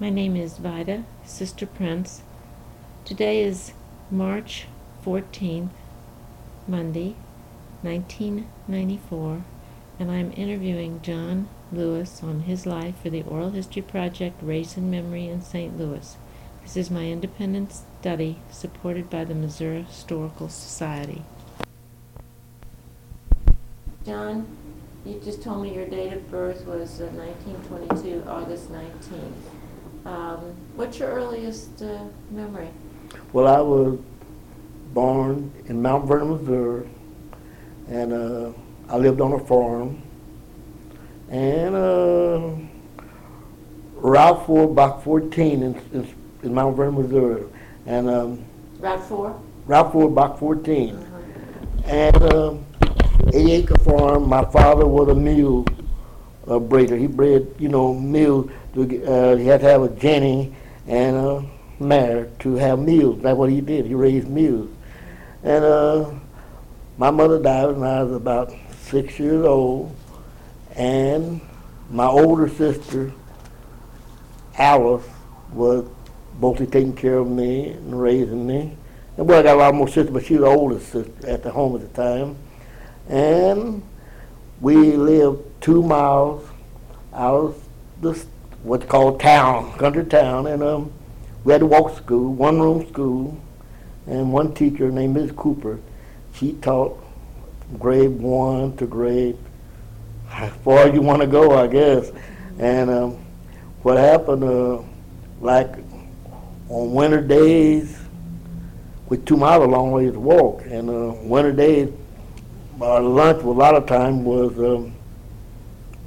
My name is Vida, Sister Prince. Today is March 14th, Monday, 1994, and I'm interviewing John Lewis on his life for the Oral History Project Race and Memory in St. Louis. This is my independent study supported by the Missouri Historical Society. John, you just told me your date of birth was uh, 1922, August 19th. Um, what's your earliest uh, memory? Well, I was born in Mount Vernon, Missouri, and uh, I lived on a farm. And uh, Route 4, Block 14 in, in, in Mount Vernon, Missouri. And um, Route 4? Route 4, Block 14. Uh-huh. And um, 80 acre farm, my father was a mule uh, breeder. He bred, you know, mules. Uh, he had to have a jenny and a mare to have mules. That's what he did. He raised mules. And uh, my mother died when I was about six years old. And my older sister, Alice, was mostly taking care of me and raising me. And well, I got a lot more sisters, but she was the oldest sister at the home at the time. And we lived two miles out of this what's called town, country town, and um, we had to walk to school, one room school, and one teacher named Ms. Cooper. She taught grade one to grade as far as you want to go, I guess. And um, what happened, uh, like on winter days, with two miles a long ways to walk, and uh, winter days, our lunch a lot of time was um,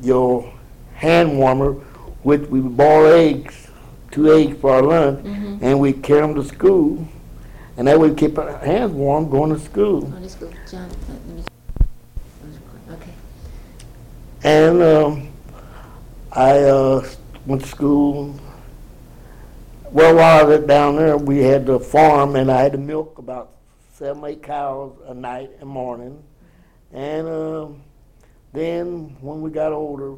your hand warmer, which we would boil eggs, two eggs for our lunch, Mhm. and we carry them to school, and that way we keep our hands warm going to school. Oh, let's go. John, let me. Okay. And um, I uh, went to school. Well, while I was down there, we had the farm, and I had to milk about seven, eight cows a night and morning. And um, then when we got older,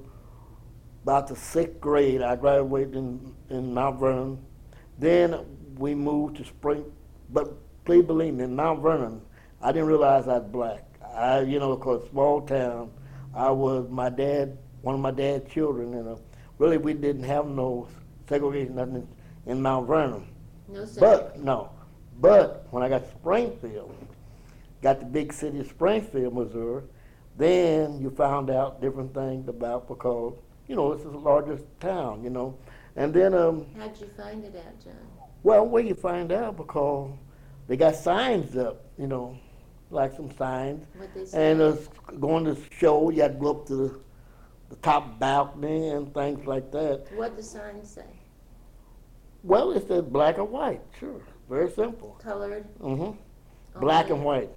about the sixth grade, I graduated in, in Mount Vernon. Then we moved to Spring, but please believe me, in Mount Vernon, I didn't realize I was black. I, you know, because small town, I was my dad, one of my dad's children, and uh, really we didn't have no segregation nothing in Mount Vernon. No, sir. But no, but when I got to Springfield, got the big city of Springfield, Missouri, then you found out different things about because you know this is the largest town, you know, and then um, How'd you find it out, John? well, where you find out because they got signs up, you know, like some signs, What they say? and uh, going to show you had to go up to the, the top balcony and things like that. What the signs say? Well, it says black or white, sure, very simple. Colored? Mm-hmm. Black and white.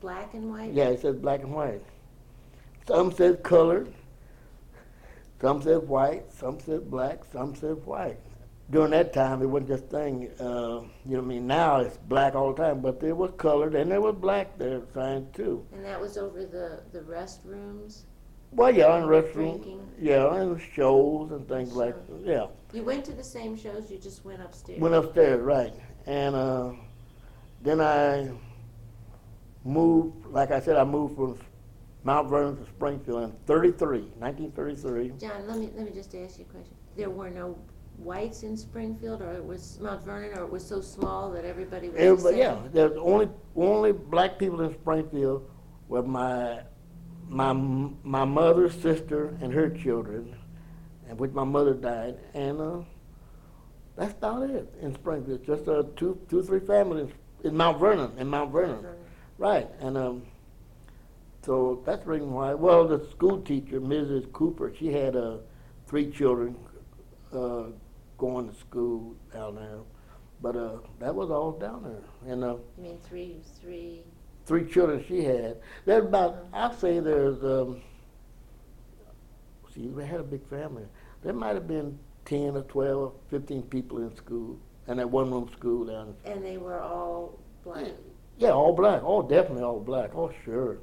Black and white? Yeah, it says black and white. Some says colored, some said white, some said black, some said white. During that time, it wasn't just thing. Uh, you know, what I mean, now it's black all the time, but there was colored and there was black there signs too. And that was over the, the restrooms? Well, yeah, in restroom, Drinking? yeah, and shows and things like Shows. yeah. You went to the same shows, you just went upstairs? Went upstairs, right, and uh, then I moved. Like I said, I moved from Mount Vernon to Springfield in 33, 1933. John, let me, let me just ask you a question. There were no whites in Springfield, or it was Mount Vernon, or it was so small that everybody was the Everybody, same? yeah, there's only only black people in Springfield were my my my mother's sister and her children, and which my mother died, and uh, that's about it in Springfield. Just uh, two two three families in Mount Vernon, in Mount Vernon, right? And um, so that's the reason why. Well, the school teacher, Mrs. Cooper, she had uh, three children uh, going to school down there, but uh, that was all down there, and. Uh, You mean three, three, three children she had. There's about, I'd say there's, um, see, we had a big family. There might have been 10 or 12 or 15 people in school, and that one room school down. there. and they were all black? Yeah, all black. Oh, definitely all black. Oh, sure.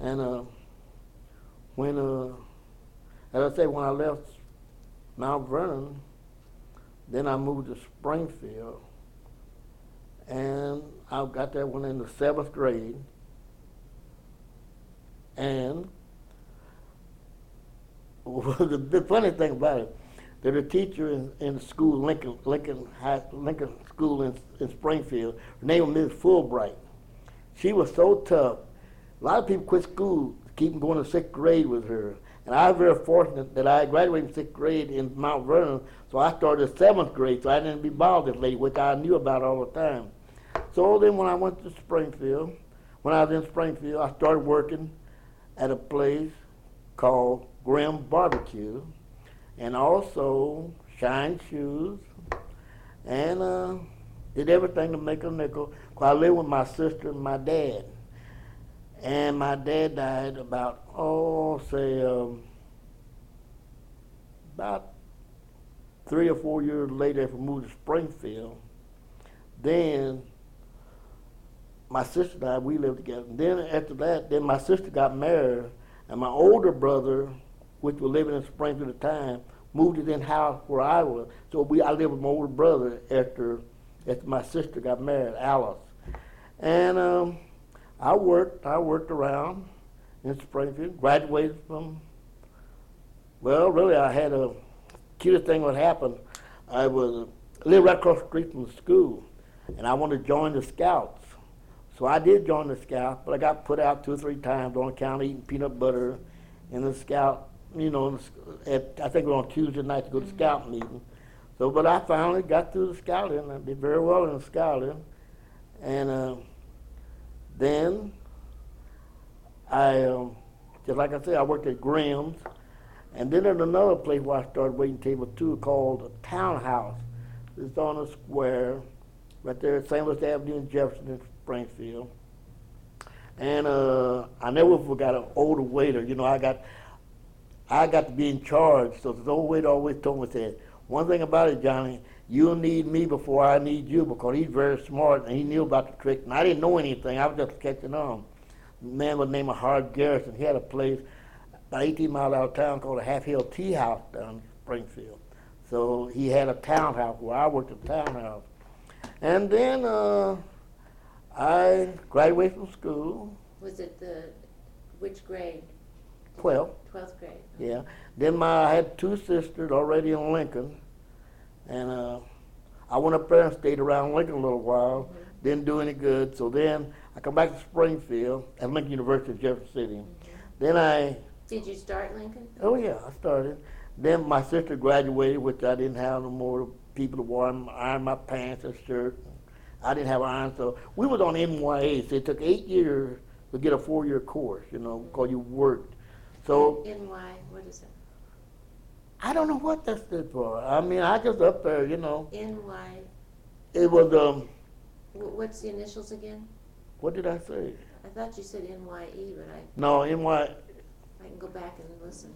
And uh, when, uh, as I say, when I left Mount Vernon, Then I moved to Springfield, and I got that one in the seventh grade. And the, the funny thing about it, there's a teacher in, in the school, Lincoln, Lincoln High, Lincoln School in, in Springfield. Her name was Miss Fulbright. She was so tough. A lot of people quit school to keep going to sixth grade with her. And I was very fortunate that I graduated in sixth grade in Mount Vernon, so I started seventh grade, so I didn't be bothered late, which I knew about all the time. So then when I went to Springfield, when I was in Springfield, I started working at a place called Grimm Barbecue, and also shined shoes, and uh, did everything to make a nickel. 'Cause I lived with my sister and my dad, and my dad died about oh say um, about three or four years later after we moved to Springfield. Then my sister and I, we lived together. And then after that, then my sister got married, and my older brother, which was living in Springfield at the time, moved to the house where I was. So we, I lived with my older brother after, after my sister got married, Alice. And um, I worked, I worked around in Springfield, graduated from, well, really, I had a, cutest thing what happened, I was, lived right across the street from the school, and I wanted to join the Scouts. So I did join the Scout, but I got put out two or three times on account of eating peanut butter in the Scout, you know, at, I think it was on Tuesday night to go to Scout meeting. So, but I finally got through the Scouting, I did very well in the Scouting, and uh, then I, um, just like I said, I worked at Grimm's, and then there's another place where I started waiting table too called the Townhouse. It's on a square right there at St. Louis Avenue in Jefferson in Springfield. And uh, I never forgot an older waiter. You know, I got I got to be in charge. So the old waiter always told me that one thing about it, Johnny, you'll need me before I need you because he's very smart and he knew about the trick. And I didn't know anything. I was just catching on. The man was named Howard Garrison. He had a place about 18 miles out of town called the Half Hill Tea House down in Springfield. So he had a townhouse where I worked at the townhouse. And then uh, I graduated from school, Was it the, which grade? 12. Twelfth grade? Yeah. Then my I had two sisters already in Lincoln, and uh, I went up there and stayed around Lincoln a little while. Didn't do any good. So then I come back to Springfield at Lincoln University, of Jefferson City. Then I, Did you start Lincoln? oh yeah, I started. Then my sister graduated, which I didn't have no more people to iron, iron my pants and shirt. I didn't have iron, so we was on NYA. So it took eight years to get a four-year course, you know, because you worked. So NY, what is it? I don't know what that stood for. I mean, I just up there, you know. NY, It was um. wh- what's the initials again? What did I say? I thought you said NYE, but I, No, NY. I can go back and listen.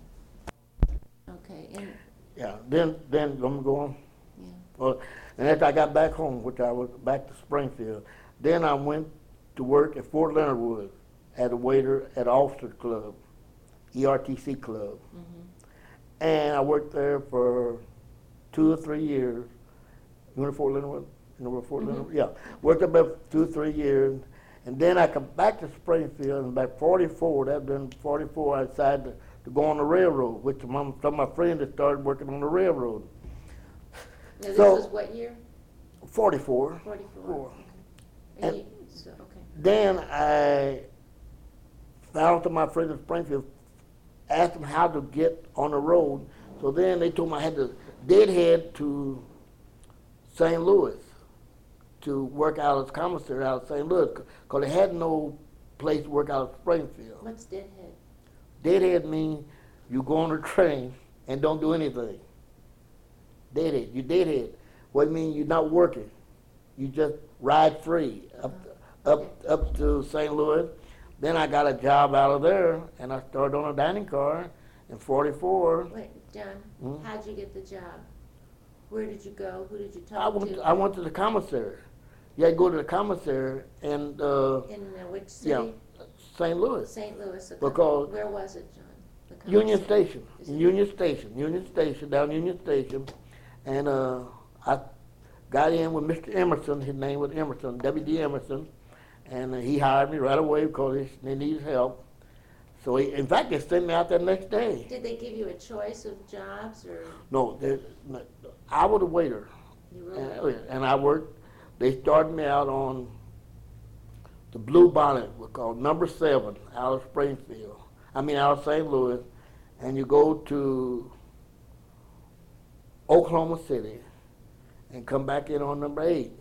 Okay, N, Yeah. Then then I'm going. yeah. Well, and after I got back home, which I was back to Springfield, then I went to work at Fort Leonard Wood as a waiter at Officer Club, E ERTC Club, mhm. And I worked there for two or three years. You know Fort Leonard You know where Fort mm-hmm. Leonard? Yeah, worked there about two or three years, and then I come back to Springfield. And about 44, that been 44, I decided to, to go on the railroad, which some some of my friends had started working on the railroad. Now, this So- was what year? 44. Forty-four? Four. Okay. And- you, so, okay. Then I found to my friends in Springfield, asked them how to get on the road. So then they told me I had to deadhead to St. Louis to work out as commissary out of St. Louis because they had no place to work out of Springfield. What's Deadhead? Deadhead means you go on a train and don't do anything. Deadhead, you deadhead. What it means you're not working. You just ride free up oh. up up to St. Louis. Then I got a job out of there, and I started on a dining car in '44. Wait, John, Hmm? how'd you get the job? Where did you go? Who did you I talk went to? I went to the commissary. You had to go to the commissary and. uh, In uh, which yeah. St. Louis, St. Louis. the Because- Where was it, John? Union? Station, Union Station, Union Station, down Union Station, and uh, I got in with Mr. Emerson. His name was Emerson, W.D. Emerson, and he hired me right away because they, needed help. So, he, in fact, they sent me out there next day. Did they give you a choice of jobs or No, they, I was a waiter, you and, and I worked. They started me out on the Blue Bonnet, was called Number Seven, out of Springfield. I mean, out of St. Louis, and you go to Oklahoma City and come back in on number eight.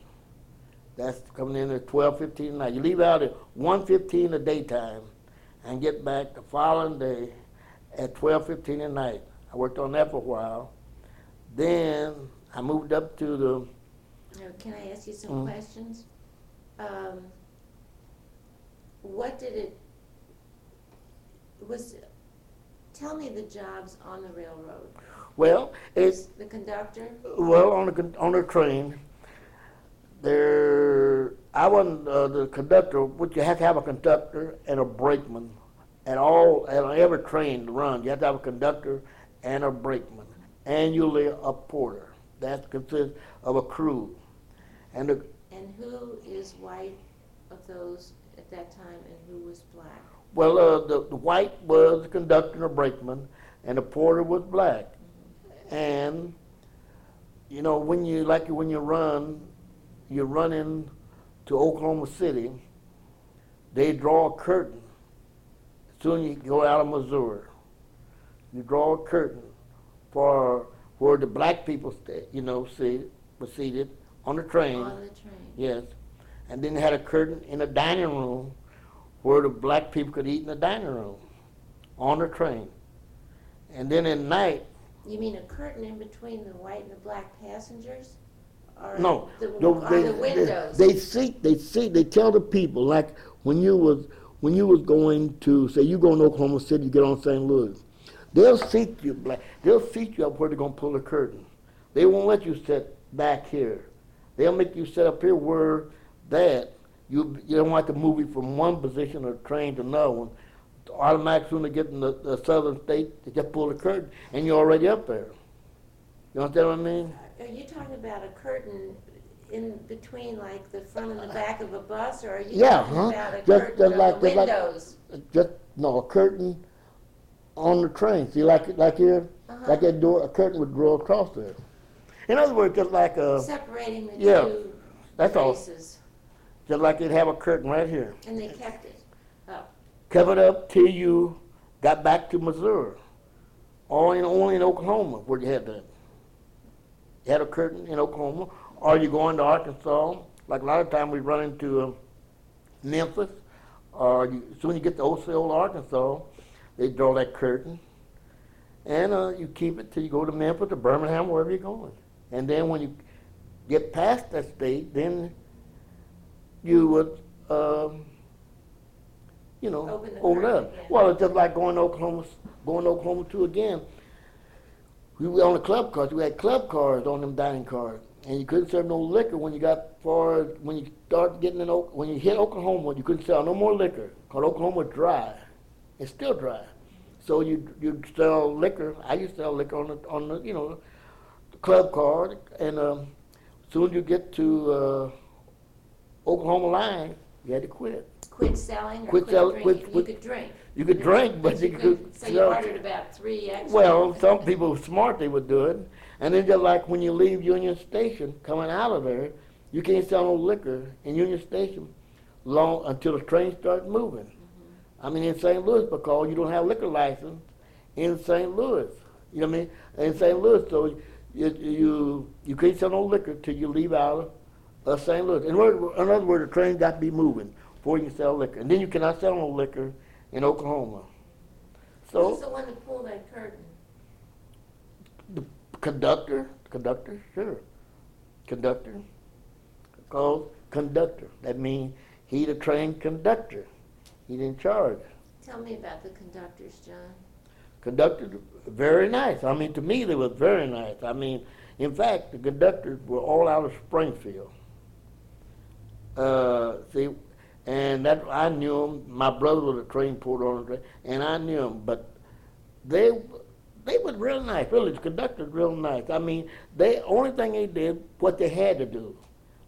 That's coming in at twelve fifteen at night. You leave out at one fifteen the daytime and get back the following day at twelve fifteen at night. I worked on that for a while. Then I moved up to the Now, can I ask you some Mm. questions? Um, what did it, was, tell me the jobs on the railroad. well, it's the conductor? Well, on the con- on the train, there I wasn't uh, the conductor. Which you have to have a conductor and a brakeman at all at every train to run. You have to have a conductor and a brakeman, annually a porter. That consists of a crew, and the, And who is white of those at that time and who was black? well, uh, the, the white was the conductor and a brakeman, and the porter was black. And you know when you like when you run, you're running to Oklahoma City. They draw a curtain. As soon as you go out of Missouri, you draw a curtain for where the black people stay, you know, see, were seated on the train. On the train? Yes. And then they had a curtain in the dining room where the black people could eat in the dining room on the train. And then at night, You mean a curtain in between the white and the black passengers? Or no, the, no, or they, the windows? They, they seat, they seat, they tell the people like when you was when you was going to say you go to Oklahoma City, you get on St. Louis, they'll seat you black, they'll seat you up where they're gonna pull the curtain. They won't let you sit back here. They'll make you sit up here where that you you don't to move you from one position the train to another one. Automatic soon they get in the, the southern state, they just pull the curtain and you're already up there. You understand what I mean? Are you talking about a curtain in between like the front and the back of a bus, or are you Yeah, talking huh? about a Just- curtain just on like- the just like- windows? Just no a curtain on the train. See, like like here, Uh-huh. like that door, a curtain would draw across there. In other words, just like a Separating the yeah, two that's all. just like they'd have a curtain right here. and they kept it up. Covered up till you got back to Missouri, or in, only in Oklahoma where you had that. Had a curtain in Oklahoma, or you go into Arkansas. Like a lot of time we run into uh, Memphis, or you, soon you get to Osceola, Arkansas, they draw that curtain, and uh, you keep it till you go to Memphis or Birmingham, wherever you're going. And then when you get past that state, then you would, um, you know, Open open up. again. Well, it's just like going to Oklahoma, going to Oklahoma too again. We were on the club cars. We had club cars on them dining cars, and you couldn't serve no liquor when you got far. When you start getting in, when you hit Oklahoma, you couldn't sell no more liquor because Oklahoma dry. It's still dry. So you you sell liquor. I used to sell liquor on the on the you know the club card, and um, soon as you get to uh, Oklahoma line, you had to quit. Quit selling Quit quit, sell- drinking? quit- you could drink. You could drink, but you could. So you sell- ordered about three extra. Well, some people smart, they would do it. And then just like when you leave Union Station, coming out of there, you can't sell no liquor in Union Station long until the train starts moving. Mm-hmm. I mean, in St. Louis, because you don't have liquor license in St. Louis. You know what I mean? In St. Louis, so you you you can't sell no liquor till you leave out of St. Louis. In, word, in other words, the train got to be moving before you can sell liquor. And then you cannot sell no liquor in Oklahoma. So Who's the one that pulled that curtain? the conductor, conductor, sure, conductor, called conductor. That means he the train conductor. He's in charge. Tell me about the conductors, John. Conductor, very nice. I mean, to me, they were very nice. I mean, in fact, the conductors were all out of Springfield. Uh, see, and that I knew him. My brother was a train porter on the train, and I knew him. But they, they were real nice. Really, the conductors real nice. I mean, they only thing they did what they had to do.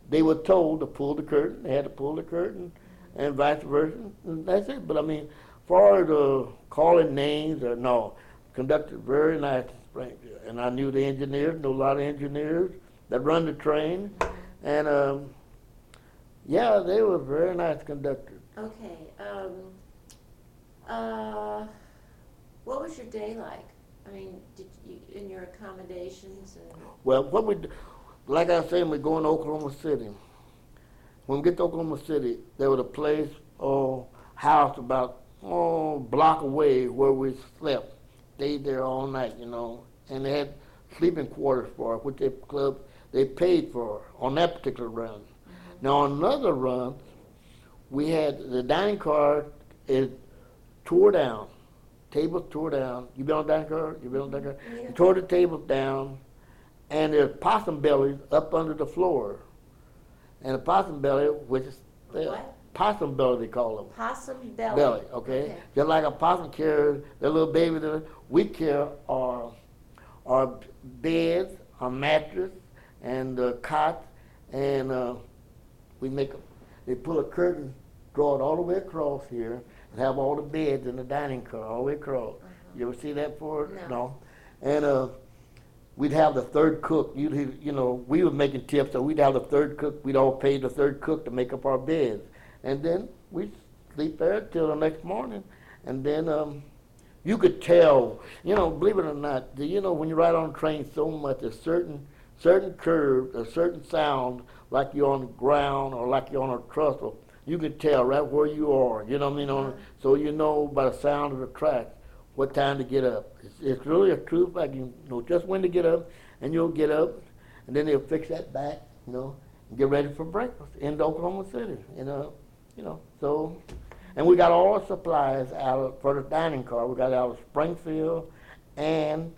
They were told to pull the curtain. They had to pull the curtain, and vice versa. And that's it. But I mean, far as uh, calling names or no, conductor very nice. And I knew the engineers, knew a lot of engineers that run the train, and um, yeah, they were very nice conductors. Okay, um, uh, what was your day like? I mean, did you, in your accommodations and, Well, what we, like I said, we go in Oklahoma City. When we get to Oklahoma City, there was a place or house about oh block away where we slept. Stayed there all night, you know, and they had sleeping quarters for us, which they club they paid for on that particular run. Now on another run, we had the dining car is tore down, table tore down. You been on dining car? You been on dining car? Yeah. Tore the tables down, and there's possum bellies up under the floor. And a possum belly, which is What? possum belly they call them. possum belly? Belly, okay? Just like a possum carries their little baby, there, we carry our our beds, our mattress, and uh, cots, and uh, we make a, they pull a curtain, draw it all the way across here, and have all the beds in the dining car all the way across. You ever see that before? No. And uh, we'd have the third cook. You'd, you know, we were making tips, so we'd have the third cook. We'd all pay the third cook to make up our beds, and then we'd sleep there till the next morning, and then um, you could tell. You know, believe it or not, do you know when you ride on a train so much, a certain certain curve, a certain sound, like you're on the ground or like you're on a trestle. You can tell right where you are. You know what I mean? On, so you know by the sound of the track what time to get up. It's, it's really a true fact. You know just when to get up, and you'll get up, and then they'll fix that back, you know, and get ready for breakfast in Oklahoma City. You know, you know. So, and we got all our supplies out of, for the dining car. We got out of Springfield and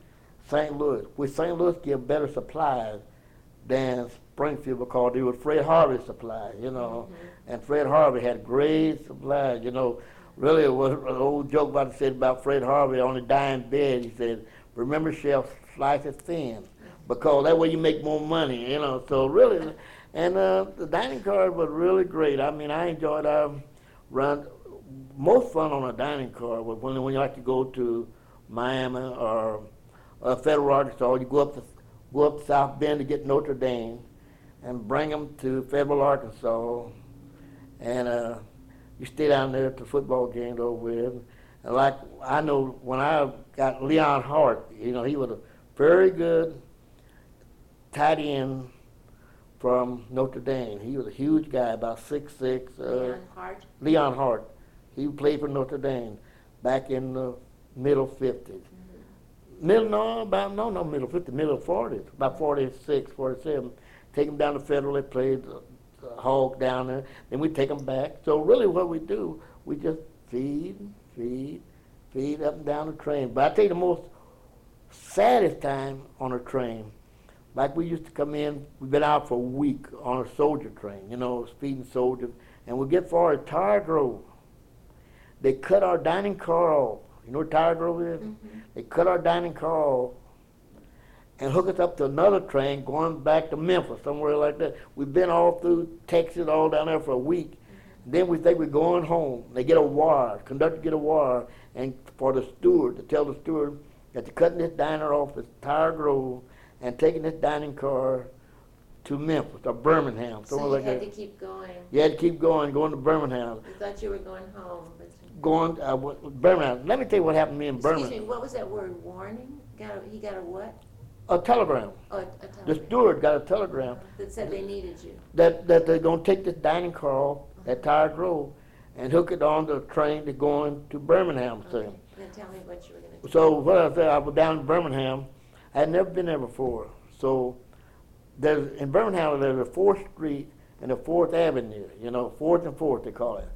St. Louis. Which St. Louis give better supplies than Springfield because they was Fred Harvey supplies. You know, and Fred Harvey had great supplies. You know. Really, it was an old joke about said about Fred Harvey on the dying bed. He said, "Remember, chef, slice it thin, because that way you make more money." You know. So really, and uh, the dining car was really great. I mean, I enjoyed our run. Most fun on a dining car was when when you like to go to Miami or uh, Fayetteville Arkansas. You go up to go up South Bend to get Notre Dame, and bring them to Fayetteville Arkansas, and. Uh, you stay down there at the football games over with. And like I know when I got Leon Hart, you know, he was a very good tight end from Notre Dame. He was a huge guy, about six six. Uh, Leon Hart? Leon Hart. He played for Notre Dame back in the middle 50s. Middle, no, about, no, no, middle 50s, middle 40s, about 46, 47. Take them down to Fayetteville, they played the, Hog down there. Then we take them back. So really what we do, we just feed, feed, feed up and down the train. But I tell you the most saddest time on a train, like we used to come in, we've been out for a week on a soldier train, you know, feeding soldiers, and we get far at Tower Grove. They cut our dining car off. You know where Tower Grove is? Mm-hmm. They cut our dining car off and hook us up to another train going back to Memphis, somewhere like that. We've been all through Texas, all down there for a week. Then we think we're going home. They get a wire, conductor get a wire, and for the steward to tell the steward that they're cutting this diner off at Tower Grove and taking this dining car to Memphis or Birmingham, So you like had that. to keep going. You had to keep going, going to Birmingham, You thought you were going home, but. going uh, Birmingham. Let me tell you what happened to me in Excuse Birmingham. me, what was that word, warning? Got a, he got a what? A telegram. Oh, a The steward got a telegram that said they needed you. that, that they're gonna take this dining car off at Tower Grove and hook it on the train to going to Birmingham. So, Okay, Now tell me what you were gonna do. so what I said, I was down in Birmingham. I had never been there before. So there's in Birmingham there's a Fourth Street and a Fourth Avenue. You know, Fourth and Fourth they call it.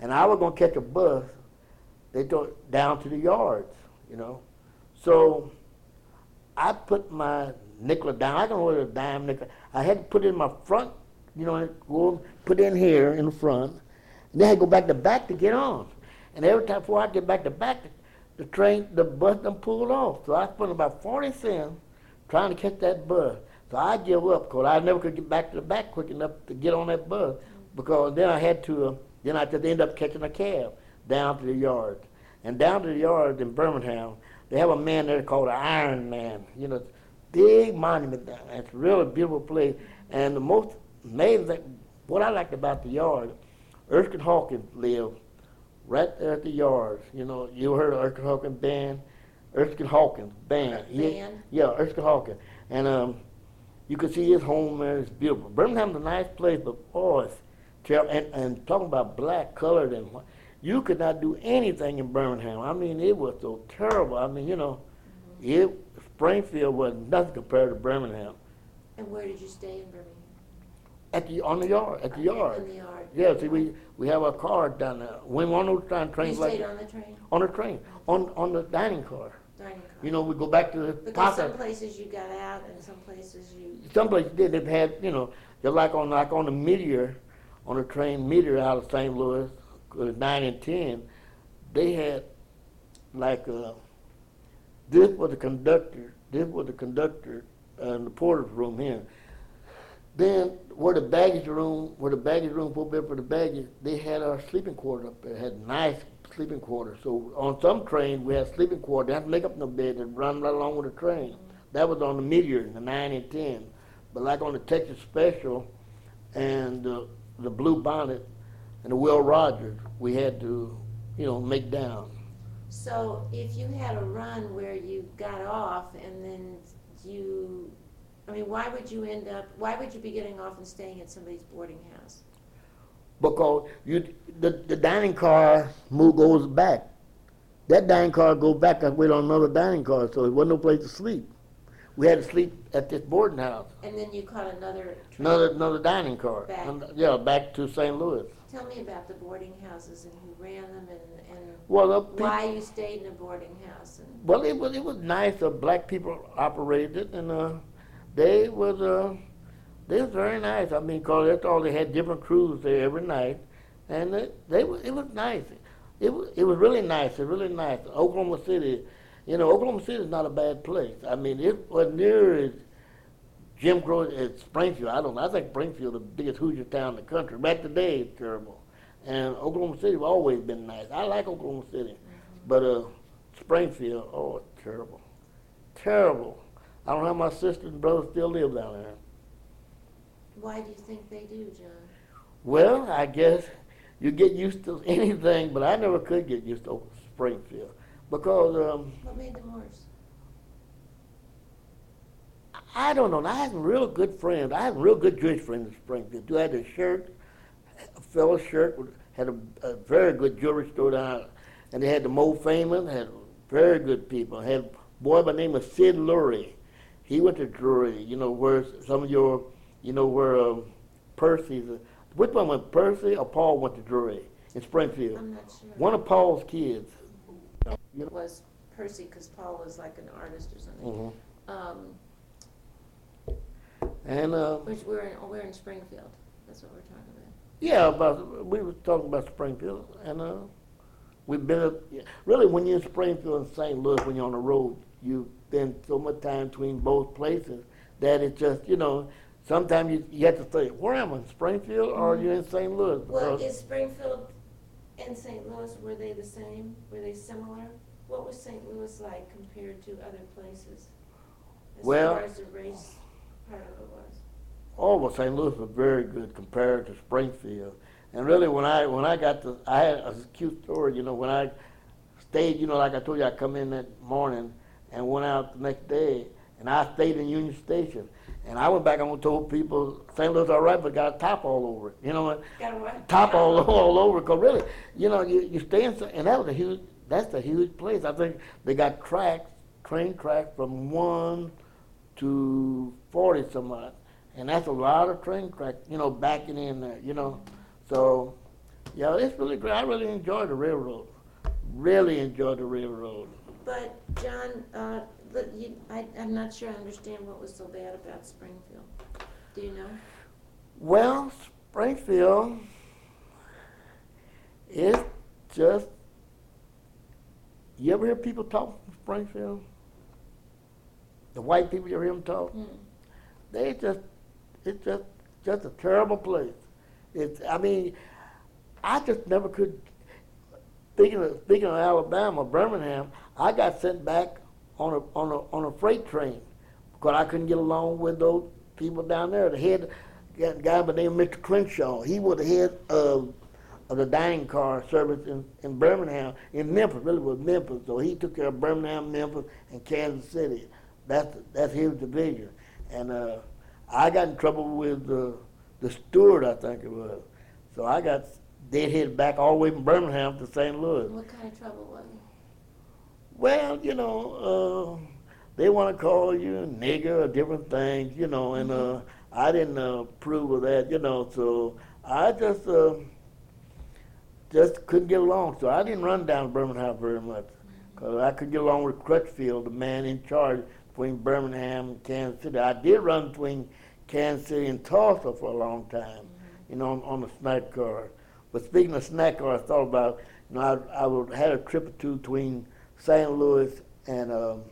And I was gonna catch a bus. They took down to the yards. You know, so I put my nickel down. I don't know a dime nickel. I had to put it in my front. You know, go put in here in the front. And then I had to go back to back to get on. And every time before I get back to back, the train, the bus done pulled off. So I spent about 40 cents trying to catch that bus. So I give up because I never could get back to the back quick enough to get on that bus. Because then I had to, uh, then I just end up catching a cab down to the yard. And down to the yard in Birmingham, they have a man there called the Iron Man. You know, big monument down there. It's a really beautiful place. And the most amazing thing, what I liked about the yard, Erskine Hawkins lived right there at the yard. You know, you heard of Erskine Hawkins band? Erskine Hawkins band. Band? yeah, Erskine Hawkins. And um, you could see his home there. It's beautiful. Birmingham's a nice place, but boy, it's terrible. And, and talking about black, colored, and what, you could not do anything in Birmingham. I mean, it was so terrible. I mean, you know, it Springfield was nothing compared to Birmingham. And where did you stay in Birmingham? At the on the yard, at the yard. In the yard. Yeah, see, we, we have a car down there. When one of those train, You trains like stayed on the train, on the train, on on the dining car. dining car? You know, we go back to the Because some places you got out and some places you, Some places did. They've had, you know, just like on like on the Meteor, on the train Meteor out of St. Louis, nine and ten, they had like uh, this was the conductor. This was the conductor uh, in the porter's room here. Then where the baggage room, where the baggage room bed for the baggage, they had our sleeping quarters up there. Had nice sleeping quarters. So on some trains we had sleeping quarters. They had to make up no bed and run right along with the train. That was on the Meteor, the nine and ten. But like on the Texas Special and the Blue Bonnet and the Will Rogers, we had to, you know, make down. so if you had a run where you got off and then you, I mean, why would you end up, why would you be getting off and staying at somebody's boarding house? because you the, the dining car move goes back. That dining car goes back. I wait on another dining car, so there wasn't no place to sleep. We had to sleep at this boarding house. And then you caught another train? Another another dining car. Back. And, yeah, back to St. Louis. Tell me about the boarding houses and who ran them and, and Well, the peop- why you stayed in a boarding house and, well, it was it was nice. Uh, black people operated, it, and uh, they was uh, they was very nice. I mean, cause that's all they had different crews there every night, and they, they was, it was nice. It was it was really nice. It was really nice. Oklahoma City, you know, Oklahoma City is not a bad place. I mean, it wasn't near as Jim Crow as Springfield. I don't. I think Springfield the biggest Hoosier town in the country. Back today, it's terrible. And Oklahoma City has always been nice. I like Oklahoma City, but uh, Springfield, oh, it's terrible, terrible. I don't know how my sisters and brothers still live down there. why do you think they do, John? Well, I guess you get used to anything, but I never could get used to Springfield because um, What made them worse? I don't know. I had some real good friends. I had real good Jewish friends in Springfield. You had a shirt, a fellow shirt, had a, a very good jewelry store down, and they had the Mo Feynman, had very good people. Had a boy by the name of Sid Lurie. He went to Drury, you know, where some of your, you know, where um, Percy's, which one went, Percy or Paul went to Drury in Springfield? I'm not sure. One of Paul's kids. You know, was Percy, because Paul was like an artist or something. mhm. Um, And, uh, which we're in, oh, we're in Springfield. That's what we're talking about. Yeah, about we were talking about Springfield, and uh, we've been up, really when you're in Springfield and St. Louis, when you're on the road, you spend so much time between both places that it's just you know sometimes you, you have to say where am I in Springfield or are you in St. Louis? Well, Because- is Springfield and St. Louis, were they the same? Were they similar? What was St. Louis like compared to other places? As Well- far as the race part of it was? Oh, well, St. Louis was very good compared to Springfield. And really, when I when I got to, I had a cute story. You know, when I stayed, you know, like I told you, I come in that morning and went out the next day, and I stayed in Union Station. And I went back and told people St. Louis all right, but got a top all over it. You know, Got what? top all all over. Cause really, you know, you, you stay in, and that was a huge. That's a huge place. I think they got tracks, train tracks from one to forty some odd, and that's a lot of train track. You know, backing in there. You know, so yeah, it's really great. I really enjoy the railroad. Really enjoy the railroad. But, John, uh, the- you, I, I'm not sure I understand what was so bad about Springfield. Do you know? Well, Springfield is just You ever hear people talk from Springfield? The white people, you hear them talk? Mm. They just, it's just, just a terrible place. It's, I mean, I just never could. Speaking of speaking of Alabama, Birmingham, I got sent back on a on a on a freight train because I couldn't get along with those people down there. The head guy guy by the name of Mr. Crenshaw, he was the head of of the dining car service in, in Birmingham, in Memphis, really was Memphis. So he took care of Birmingham, Memphis, and Kansas City. That's that's his division. And uh, I got in trouble with the the steward, I think it was. So I got deadheaded back all the way from Birmingham to St. Louis. What kind of trouble was it? Well, you know, uh, they want to call you a nigger or different things, you know, and uh, I didn't uh, approve of that, you know, so I just uh, just couldn't get along. So I didn't run down Birmingham very much because I couldn't get along with Crutchfield, the man in charge between Birmingham and Kansas City. I did run between Kansas City and Tulsa for a long time, you know, on, on the snack car. But speaking of snack car, I thought about, you know, I, I would, had a trip or two between St. Louis and um,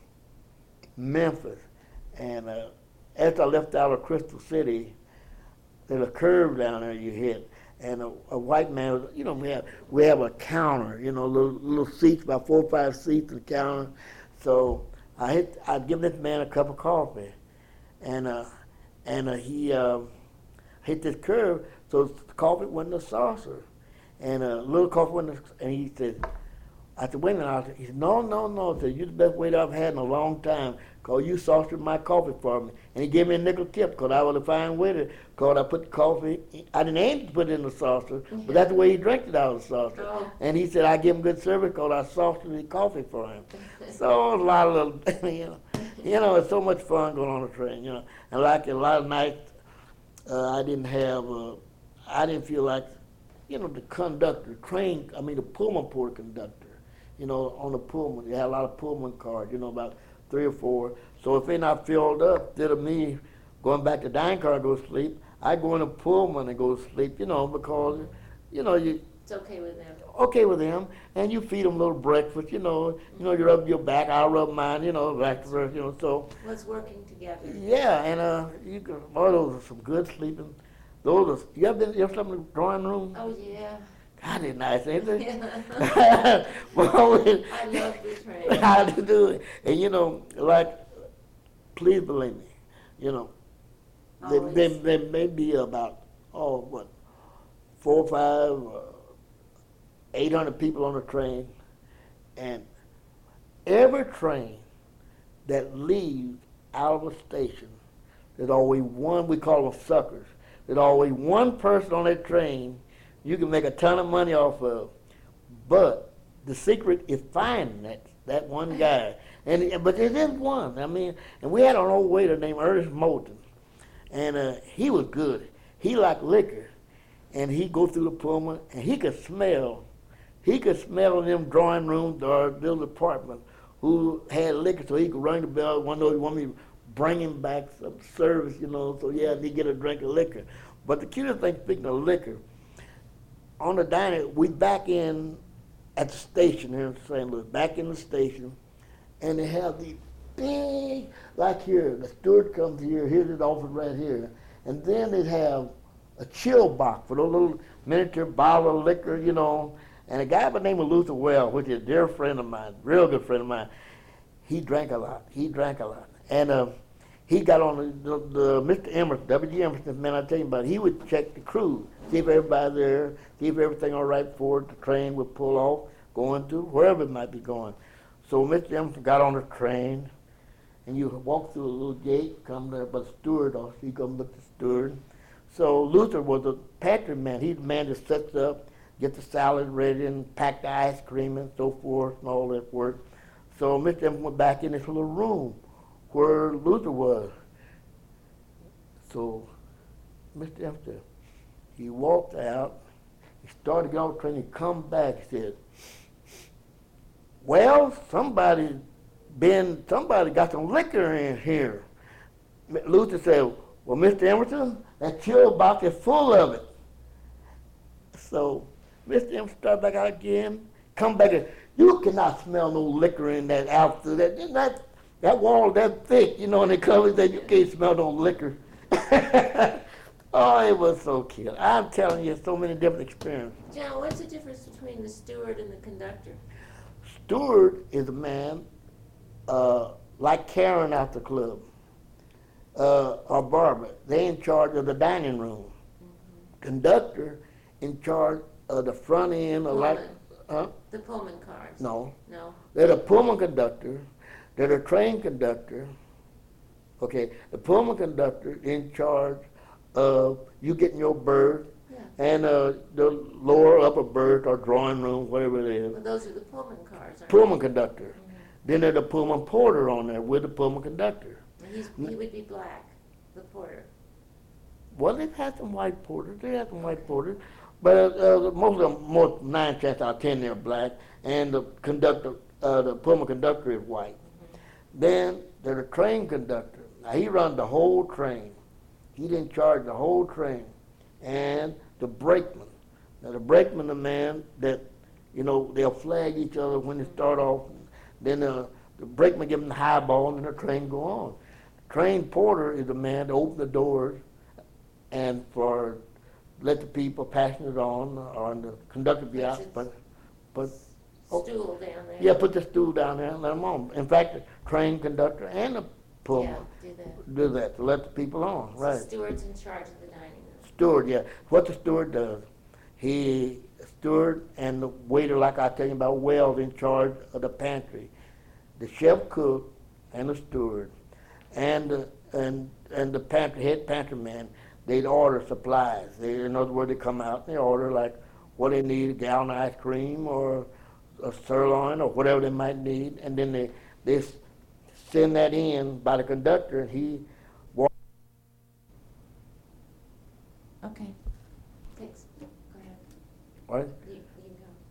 Memphis. And uh, after I left out of Crystal City, there's a curve down there you hit. And a, a white man, you know, we have we have a counter, you know, little little seats, about four or five seats in the counter. So I hit, I'd give this man a cup of coffee, and uh, and uh, he uh, hit this curve, so the coffee went in a saucer, and a little coffee went, and he said, I said, wait a minute. I he said, no, no, no. I said, you're the best waiter I've had in a long time because you saucered my coffee for me. And he gave me a nickel tip because I was a fine waiter because I put coffee, I didn't aim to put it in the saucer, but that's the way he drank it out of the saucer. Oh. And he said, I give him good service because I saucered the coffee for him. so a lot of little, you know, you know, it's so much fun going on a train, you know. And like a lot of nights, uh, I didn't have, uh, I didn't feel like, you know, the conductor, train, I mean, the Pullman port conductor you know, on the Pullman. They had a lot of Pullman cars, you know, about three or four. So if they're not filled up, instead of me going back to dining car to go to sleep, I go in a Pullman and go to sleep, you know, because, you know, you It's okay with them. okay with them, and you feed them a little breakfast, you know, you know, you rub your back, I rub mine, you know, back to verse, you know, so What's working together? yeah, and uh, you can, boy, those are some good sleeping. Those are, you ever been, you ever slept in the drawing room? Oh, yeah. God, it's nice, ain't it? Yeah. well, I love the train. how to do it. And you know, like, please believe me, you know, there, there, there may be about, oh, what, four or five, uh, 800 people on the train, and every train that leaves out of a station, there's always one, we call them suckers, there's always one person on that train you can make a ton of money off of. But the secret is finding that that one guy. And but there is one. I mean, and we had an old waiter named Ernest Moulton, and uh, he was good. He liked liquor, and he'd go through the Pullman, and he could smell. He could smell them drawing rooms or little apartments who had liquor, so he could ring the bell. One day he wanted me bring him back some service, you know. So yeah, he get a drink of liquor. But the cutest thing, speaking of liquor, on the dining, we back in at the station here in St. Louis, back in the station, and they have the big, like here, the steward comes here, here's his office right here, and then they have a chill box for those little miniature bottle of liquor, you know, and a guy by the name of Luther Well, which is a dear friend of mine, real good friend of mine, he drank a lot. He drank a lot. And uh, he got on the, the, the Mr. Emerson, W.G. Emerson, the man, I tell you about it, he would check the crew, see if everybody's there, see if everything all right before the train would pull off, going to wherever it might be going. So Mr. Emerson got on the train, and you walk through a little gate, come there, but the steward, or he come with the steward. So Luther was a pantry man. He's the man that sets up, get the salad ready, and pack the ice cream and so forth, and all that work. So Mr. Emerson went back in this little room where Luther was. So Mr. Emerson, he walked out, he started to get the train, he come back, he said, well, somebody been, somebody got some liquor in here. Luther said, well, Mr. Emerson, that chill box is full of it. So Mr. Emerson started back out again, come back and You cannot smell no liquor in that outfit. That that that wall that thick, you know, and the covers that you can't smell no liquor. oh, it was so cute. I'm telling you, so many different experiences. John, what's the difference between the steward and the conductor? Steward is a man uh, like Karen at the club uh, or Barbara. They in charge of the dining room. Conductor in charge of the front end, or like, huh? The Pullman cars? No, No? they're the Pullman conductor. They're the train conductor. Okay, the Pullman conductor in charge of you getting your berth. And uh, the lower upper berth or drawing room, whatever it is. Well, those are the Pullman cars, Pullman conductor. Then there's a Pullman porter on there with the Pullman conductor. they? He's, he would be black, the porter. Well, they've had some white porters. They had some white porters, but uh, uh, most of them, more nine times out of ten, they're black, and the conductor, uh, the Pullman conductor is white. Then there's a train conductor. Now he runs the whole train. He didn't charge the whole train, and the brakeman. Now the brakeman, the man that, you know, they'll flag each other when they start off. Then uh, the brakeman give them the high ball, and the train go on. The Train porter is the man to open the doors and for let the people passengers on or the conductor be out. But, but. Stool down there. yeah, put the stool down there and let them on. In fact, the train conductor and the Yeah, pullman do that. do that to let the people on. Right. Steward's in charge of the. Steward, yeah. What the steward does, he steward and the waiter, like I tell you about Wells, in charge of the pantry. The chef cook and the steward and the, and and the pantry head pantry man, they'd order supplies. They, in other words, they come out and they order like what they need, a gallon of ice cream or a sirloin or whatever they might need, and then they they send that in by the conductor, and he Okay. Thanks. Go ahead. right. You, you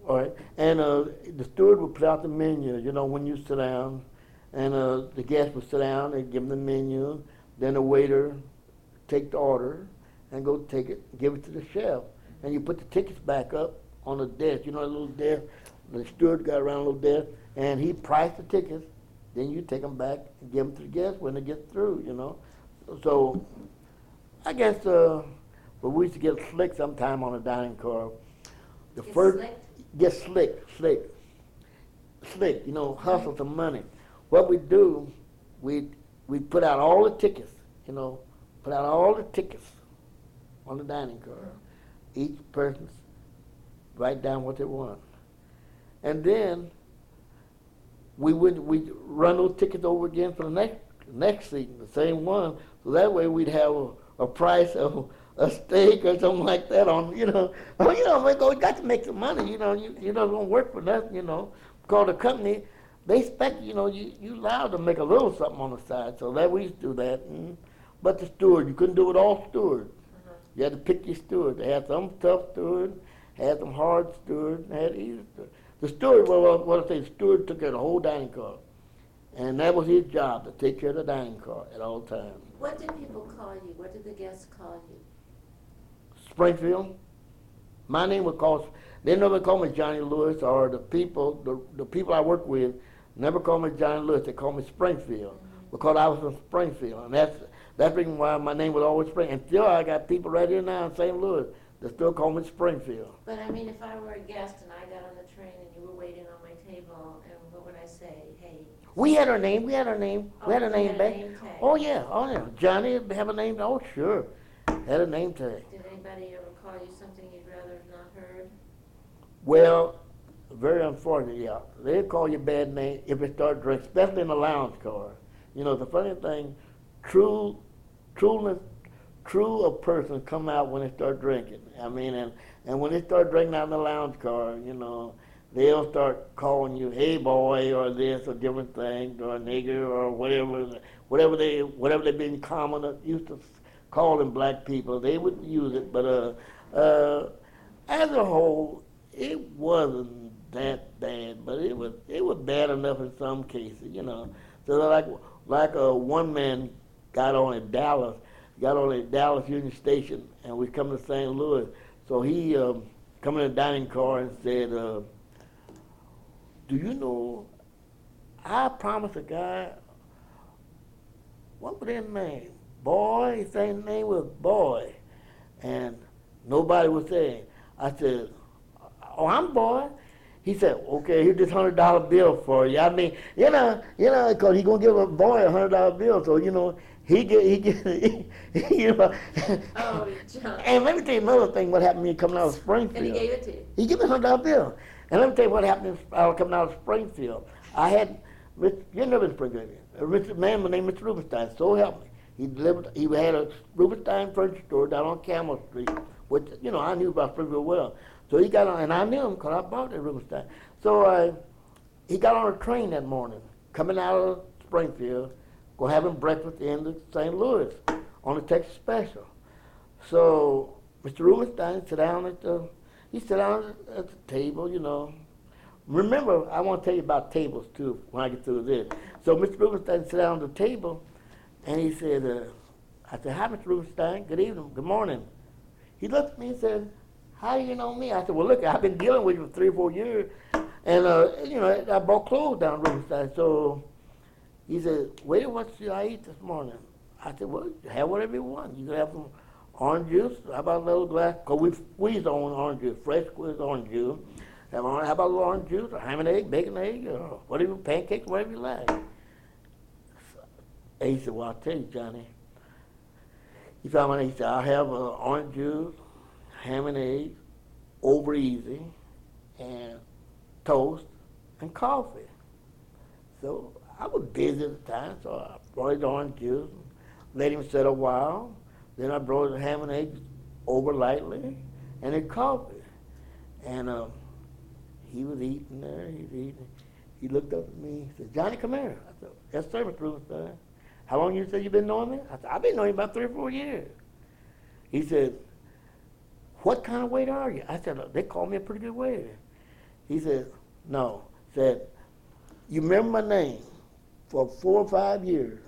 go. All right, and uh, the steward would put out the menu. You know, when you sit down, and uh, the guest would sit down and give them the menu. Then the waiter take the order and go take it, give it to the chef, and you put the tickets back up on the desk. You know, a little desk. The steward got around a little desk, and he priced the tickets. Then you take them back and give them to the guests when they get through. You know, so I guess uh, but we used to get slick sometime on the dining car. The Get first slicked? get slick, slick, slick. You know, uh-huh. hustle some money. What we do, we we put out all the tickets. You know, put out all the tickets on the dining car. Each person write down what they want, and then we would we run those tickets over again for the next next seat, the same one. So that way we'd have a, a price of a steak or something like that on, you know. Oh, you know, we go, got to make some money, you know. You you know, don't gonna work for nothing, you know. Because the company, they expect, you know, you you allowed to make a little something on the side. So that we used to do that. And, but the steward, you couldn't do it all steward. Mm-hmm. You had to pick your steward. They had some tough steward, had some hard steward, and had easy steward. The steward, well, well, what I say, the steward took care of the whole dining car. And that was his job, to take care of the dining car at all times. What did people call you? What did the guests call you? Springfield. My name was called. They never called me Johnny Lewis, or the people, the, the people I work with, never called me Johnny Lewis. They called me Springfield because I was from Springfield, and that's that's the reason why my name was always Spring. And still, I got people right here now in St. Louis that still call me Springfield. But I mean, if I were a guest and I got on the train and you were waiting on my table, and what would I say? Hey. We had our name. We had our name. We had oh, a name had back. name tag. Oh yeah. Oh yeah. Johnny have a name. Oh sure. Had a name tag. Anybody ever call you something you'd rather have not heard? Well, very unfortunate, yeah. They'll call you bad name if they start drinking, especially in a lounge car. You know, the funny thing, true, trueness, true a person come out when they start drinking. I mean, and, and when they start drinking out in the lounge car, you know, they'll start calling you, hey boy, or this, or different things, or nigger, or whatever, whatever they, whatever they been common, used to call them black people, they would use it, but, uh, uh, as a whole, it wasn't that bad, but it was it was bad enough in some cases, you know. So like like uh, one man got on at Dallas, got on at Dallas Union Station, and we come to St. Louis. So he um, come in a dining car and said, uh, do you know, I promised a guy, what was his name? Boy, his same name was Boy. And nobody was saying. I said, oh, I'm Boy. He said, okay, here's this hundred dollar bill for you. I mean, you know, you know, because he gonna give a boy a hundred dollar bill, so you know, he get, he get, he, you know. Oh, John. And let me tell you another thing. What happened to me coming out of Springfield? And he gave it to you. He gave me a hundred dollar bill. And let me tell you what happened uh, coming out of Springfield. I had, you never been Springfield. A rich man named Mr. Rubenstein. So help me. He delivered. He had a Rubenstein furniture store down on Campbell Street, which you know I knew about Springfield well. So he got on, and I knew him because I bought that Rubenstein. So uh, he got on a train that morning, coming out of Springfield, going having breakfast in St. Louis on the Texas Special. So Mr. Rubenstein sat down at the he sat down at the table, you know. Remember, I want to tell you about tables too when I get through this. So Mr. Rubenstein sat down at the table, and he said, uh, "I said, hi, Mr. Rubenstein. Good evening. Good morning." He looked at me and said, "How do you know me?" I said, "Well, look, I've been dealing with you for three or four years, and uh, you know, I bought clothes down Rubenstein." So he said, "Waiter, what should I eat this morning?" I said, "Well, have whatever you want. You can have some orange juice. How about a little glass? Cause we squeeze on orange juice, fresh squeezed orange juice. Have how about a little orange juice, or ham and egg, bacon and egg, or whatever, pancakes, whatever you like." He said, "Well, I'll tell you, Johnny." He found me. He said, "I'll have uh, orange juice, ham and eggs, over easy, and toast and coffee." So I was busy at the time, so I brought his orange juice, let him sit a while. Then I brought the ham and eggs over lightly, and then coffee. And um, he was eating there. He was eating. He looked up at me. He said, "Johnny, come here." I said, "Yes, sir, Mr. Rubenstein." How long you said you've been knowing me? I said, "I've been knowing you about three or four years." He said, "What kind of waiter are you?" I said, "They call me a pretty good waiter." He said, "No." Said, "You remember my name for four or five years,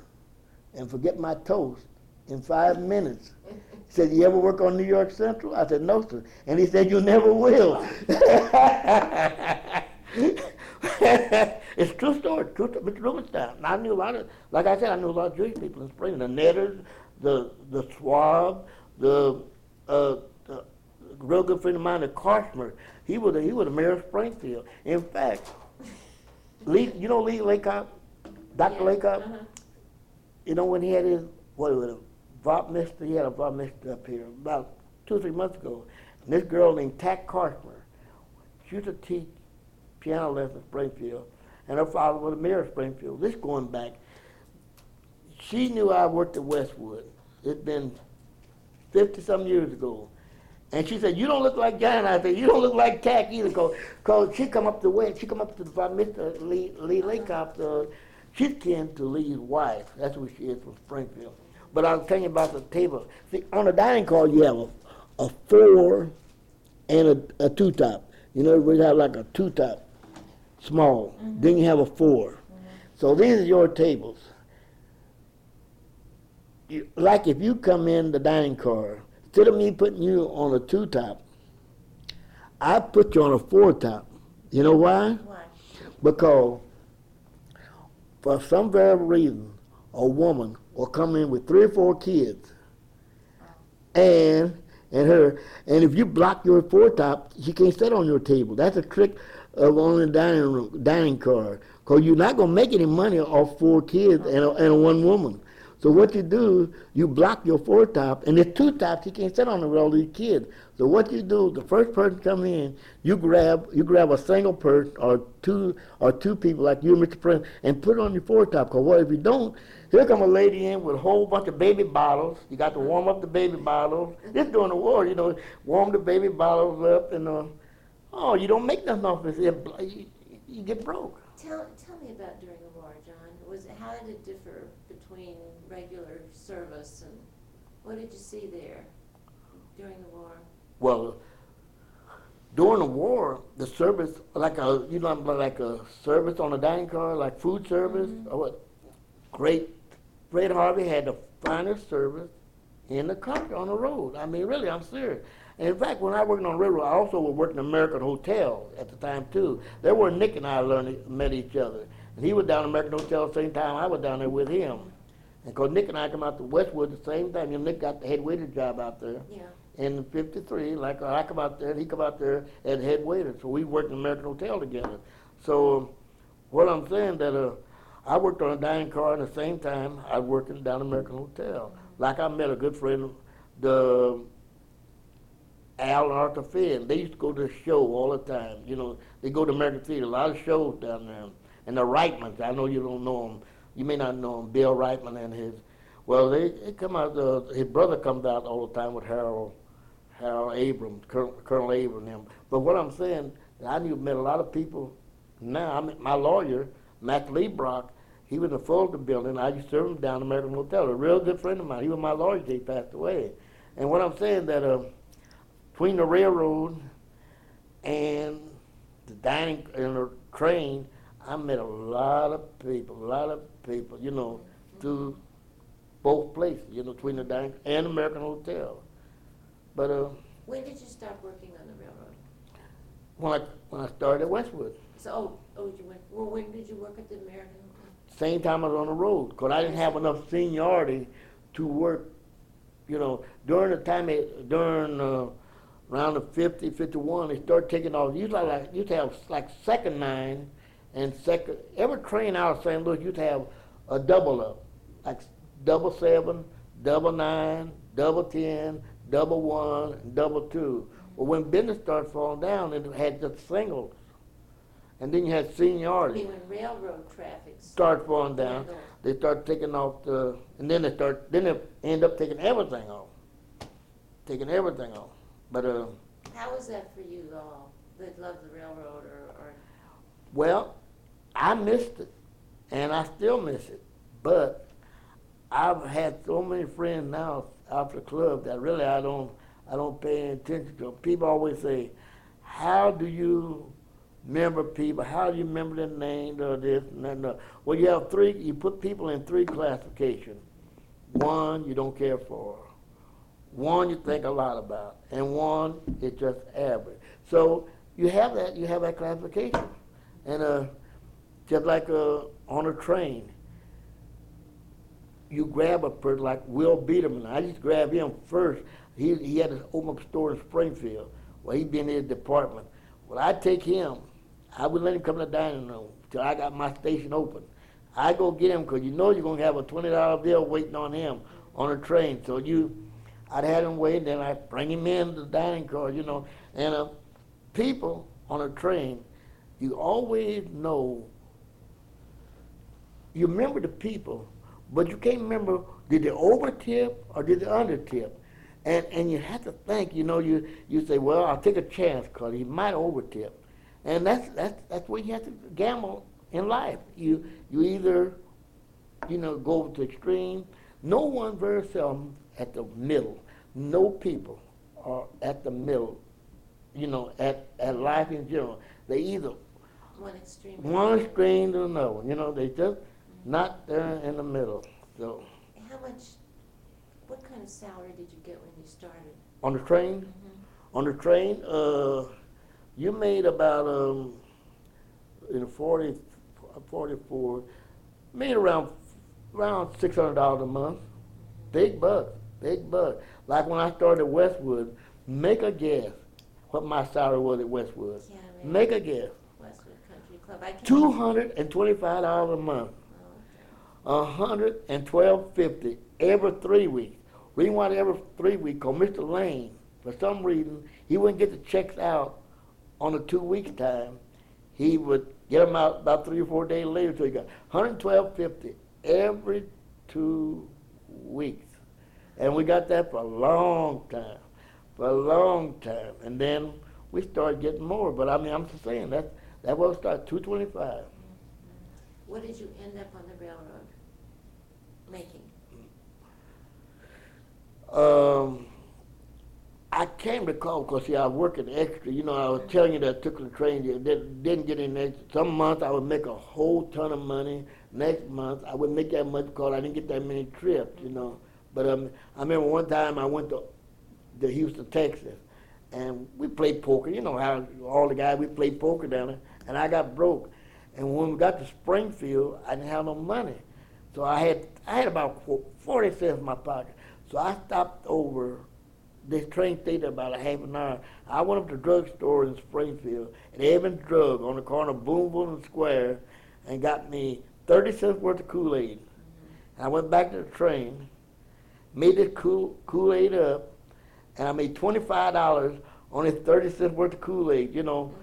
and forget my toast in five minutes." He said, "You ever work on New York Central?" I said, "No, sir." And he said, "You never will." it's true story. True story. Mr. Rubenstein. I knew a lot of, like I said, I knew a lot of Jewish people in Spring. The Netters, the the Swab, the, uh, the real good friend of mine, the Karshmer. He was a, he was a mayor of Springfield. In fact, Lee, you know Lee Laycop, Dr. Yeah, Laycop. uh-huh. You know when he had his what was it, a Vop Mister? He had a Vop Mister up here about two or three months ago. And this girl named Tack Karshmer, she used to teach piano lessons in Springfield, and her father was a mayor of Springfield. This going back, she knew I worked at Westwood. It's been fifty some years ago. And she said, "You don't look like John." I said, "You don't look like Tack either." Cause, 'cause she come up the way. She come up to the Mr. Lee Lee Laycop. Uh, she's kin to Lee's wife. That's who she is from Springfield. But I'll tell you about the table. See, on the dining car, you have a, a four and a, a two top. You know, we have like a two small. Then you have a 4 So these are your tables. You, like if you come in the dining car, instead of me putting you on a two top, I put you on a four top. You know why? Why? Because for some variable reason, a woman will come in with three or four kids, and and her, and if you block your four top, she can't sit on your table. That's a trick of on the dining room dining car, because you're not gonna make any money off four kids and a, and one woman. So what you do, you block your four top, and the two tops you can't sit on them with all these kids. So what you do, the first person come in, you grab you grab a single person or two or two people like you, Mr. President, and put it on your four top. Cause what if you don't? Here come a lady in with a whole bunch of baby bottles. You got to warm up the baby bottles. This during the war, you know, warm the baby bottles up, and uh, oh, you don't make nothing off this. You, you get broke. Tell, tell me about during the war, John. Was how did it differ between regular service and what did you see there during the war? Well, during the war, the service, like a, you know, like a service on a dining car, like food service, mm-hmm. or what? Great, Fred Harvey had the finest service in the country on the road. I mean, really, I'm serious. And in fact, when I worked on the railroad, I also was working in American Hotel at the time too. There where Nick and I learned met each other. And he was down at American Hotel at the same time I was down there with him. And because Nick and I come out to Westwood the same time, you know, Nick got the head waiter job out there Yeah. in '53. Like I come out there, and he come out there as head waiter. So we worked in American Hotel together. So what I'm saying that uh, I worked on a dining car at the same time I was working down at American Hotel. Like I met a good friend, the Al Arthur Finn. They used to go to the show all the time. You know, they go to American Theater, a lot of shows down there. And the Reitmans, I know you don't know them. You may not know them, Bill Reitman and his. Well, they, they come out. Uh, his brother comes out all the time with Harold, Harold Abrams, Colonel, Colonel Abrams. Them. But what I'm saying, I knew met a lot of people. Now I met my lawyer, Matt Lee Brock. He was in the Fulton building. I used to serve him down at American Hotel. A real good friend of mine. He was my lawyer he passed away. And what I'm saying that uh, between the railroad and the dining and the train, I met a lot of people, a lot of people, you know, through both places, you know, between the dining and American Hotel. But uh, When did you stop working on the railroad? when I when I started at Westwood, So, oh, oh, you went, well, when did you work at the American? Hotel? Same time I was on the road, because I didn't have enough seniority to work, you know, during the time, it, during uh, around the 50, 51, they start taking off, to, like, used to have like second nine and second, every train out of St. Louis you'd have a double up, like double seven, double nine, double ten, double one, and double two. But when business started falling down, it had just singles. And then you had seniority when railroad traffic start falling down, they start taking off the, and then they start, then they end up taking everything off, taking everything off. But uh, How was that for you all that love the railroad or, or, well, I missed it, and I still miss it. But I've had so many friends now after the club that really I don't, I don't pay any attention to. People always say, "How do you remember people? How do you remember their names or this and that?" and that?" Well, you have three. You put people in three classifications. One you don't care for, one you think a lot about, and one is just average. So you have that. You have that classification, and uh, just like uh, on a train, you grab a person like Will Biederman. I just grab him first. He, he had to open up store in Springfield. Well, he'd been in his department. Well, I'd take him. I would let him come to the dining room till I got my station open. I go get him because you know you're going to have a $20 bill waiting on him on a train. So you, I'd have him wait, then I'd bring him in the dining car, you know. And uh, people on a train, you always know, you remember the people, but you can't remember did they over tip or did they under tip. And, and you have to think, you know, you, you say, well, I'll take a chance because he might over tip. And that's, that's, that's where you have to gamble in life. You, you either, you know, go to extreme. No one very seldom at the middle. No people are at the middle, you know, at, at life in general. They either one extreme? one extreme to another. You know, they just not there in the middle. So How much, what kind of salary did you get when you started? on the train, on the train, uh, you made about um, in 40, 44, made around around six hundred dollars a month. Big bucks, big bucks. Like when I started at Westwood, make a guess what my salary was at Westwood. Yeah, mean, Make a guess. Westwood Country Club. Two hundred and twenty-five dollars a month. Oh, a hundred and twelve fifty every three weeks. Reason why every three weeks, cause Mr. Lane, for some reason, he wouldn't get the checks out on the two weeks time. He would get them out about three or four days later, so he got hundred and twelve fifty every two weeks, and we got that for a long time, for a long time, and then we started getting more. But I mean, I'm just saying that that was start two twenty five. What did you end up on the railroad making? Um, I can't recall because see, I was working extra. You know, I was telling you that I took the train. Didn't, didn't get any extra. Some months I would make a whole ton of money. Next month I wouldn't make that much because I didn't get that many trips. You know, But um, I remember one time I went to, to Houston, Texas, and we played poker. You know how all the guys we played poker down there, and I got broke. And when we got to Springfield, I didn't have no money, so I had I had about forty cents in my pocket. So I stopped over. This train there about a half an hour. I went up to the drugstore in Springfield, and Evans Drug on the corner of Boonville and Square, and got me thirty cents worth of Kool Aid. I went back to the train, made this Kool Kool Aid up, and I made twenty five dollars on this thirty cents worth of Kool Aid. You know,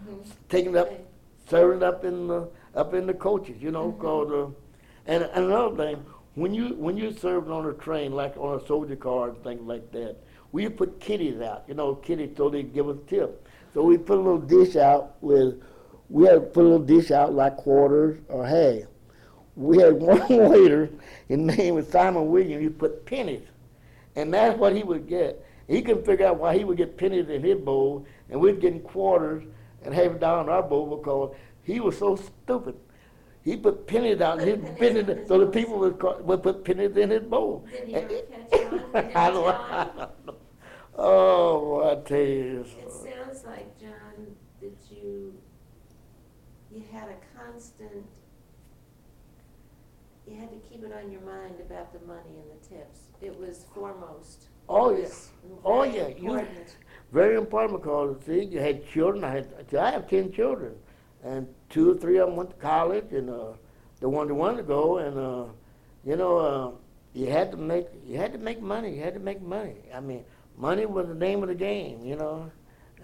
taking it up, serving it up in the up in the coaches. You know, called. Uh, and, and another thing, when you when you served on a train, like on a soldier car and things like that, we put kitties out. You know, kitties so they give us tip. So we put a little dish out with, we had to put a little dish out like quarters or hay. We had one waiter, his name was Simon Williams. He put pennies, and that's what he would get. He couldn't figure out why he would get pennies in his bowl, and we'd get quarters and half it down in our bowl because he was so stupid. He put pennies out, and his Put pennies pennies, in his so the people would, would put pennies in his bowl. Did he ever catch on? I don't, I don't know. Oh, I tell you. It sounds like, John, that you, you had a constant, you had to keep it on your mind about the money and the tips. It was foremost. Oh, was Oh, very yeah. You- important. Very important because see, you had children. I had, I have ten children, and two or three of them went to college, and uh, the one that wanted to go, and uh, you know, uh, you had to make, you had to make money. You had to make money. I mean, money was the name of the game, you know.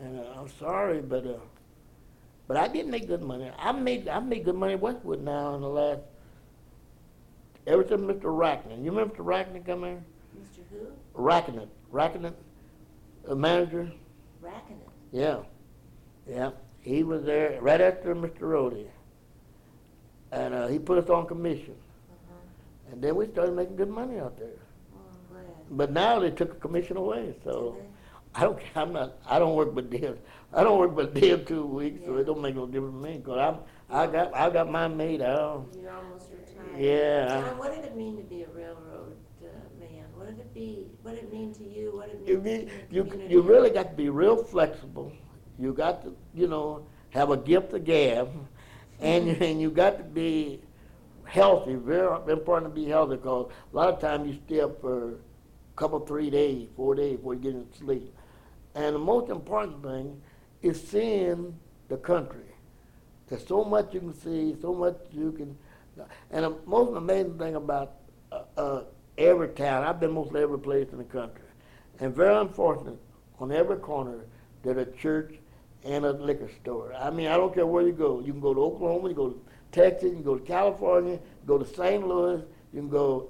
And uh, I'm sorry, but uh, but I did make good money. I made, I made good money at Westwood now in the last. Ever since Mr. Rackman, you remember Mr. Rackman come here? Mr. Who? Rackman, Rackman, the manager. Racking. Yeah, yeah. He was there right after Mr. Rhodey, and uh, he put us on commission, Uh-huh. and then we started making good money out there. Oh, But now they took the commission away, so I don't. I'm not. I don't work but day. I don't work but day two weeks, so Yeah. it don't make no difference to me. Cause I'm. I got. I got mine made out. You're almost. Yeah. John, what did it mean to be a railroad uh, man? What did it be? What did it mean to you? What did it You mean mean to you? You really got to be real flexible. You got to, you know, have a gift of gab, and you, and you got to be healthy. Very important to be healthy because a lot of times you stay up for a couple, three days, four days before you get to sleep. And the most important thing is seeing the country. There's so much you can see, so much you can. And the most amazing thing about uh, uh, every town, I've been mostly every place in the country, and very unfortunate, on every corner, there's a church and a liquor store. I mean, I don't care where you go. You can go to Oklahoma, you go to Texas, you can go to California, you go to St. Louis, you can go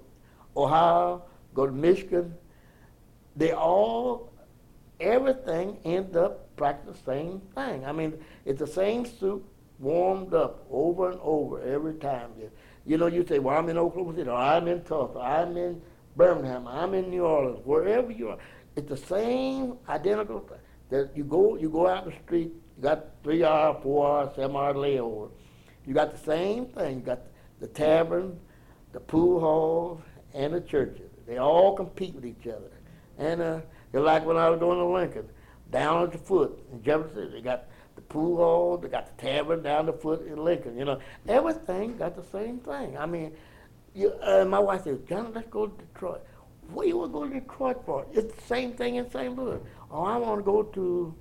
Ohio, go to Michigan. They all, everything ends up practicing the same thing. I mean, it's the same soup warmed up over and over every time. You, know, you say, well, I'm in Oklahoma City, or I'm in Tulsa, I'm in Birmingham, I'm in New Orleans, wherever you are. It's the same identical thing. That you go, you go out the street, you got three hour, four hour, seven hour layover. You got the same thing. You got the tavern, the pool halls, and the churches. They all compete with each other. And uh, like when I was going to Lincoln, down at the foot in Jefferson, they got pool hall, they got the tavern down the foot in Lincoln. You know, everything got the same thing. I mean, you, uh, my wife said, John, let's go to Detroit. What do you want to go to Detroit for? It's the same thing in St. Louis. Oh, I want to go to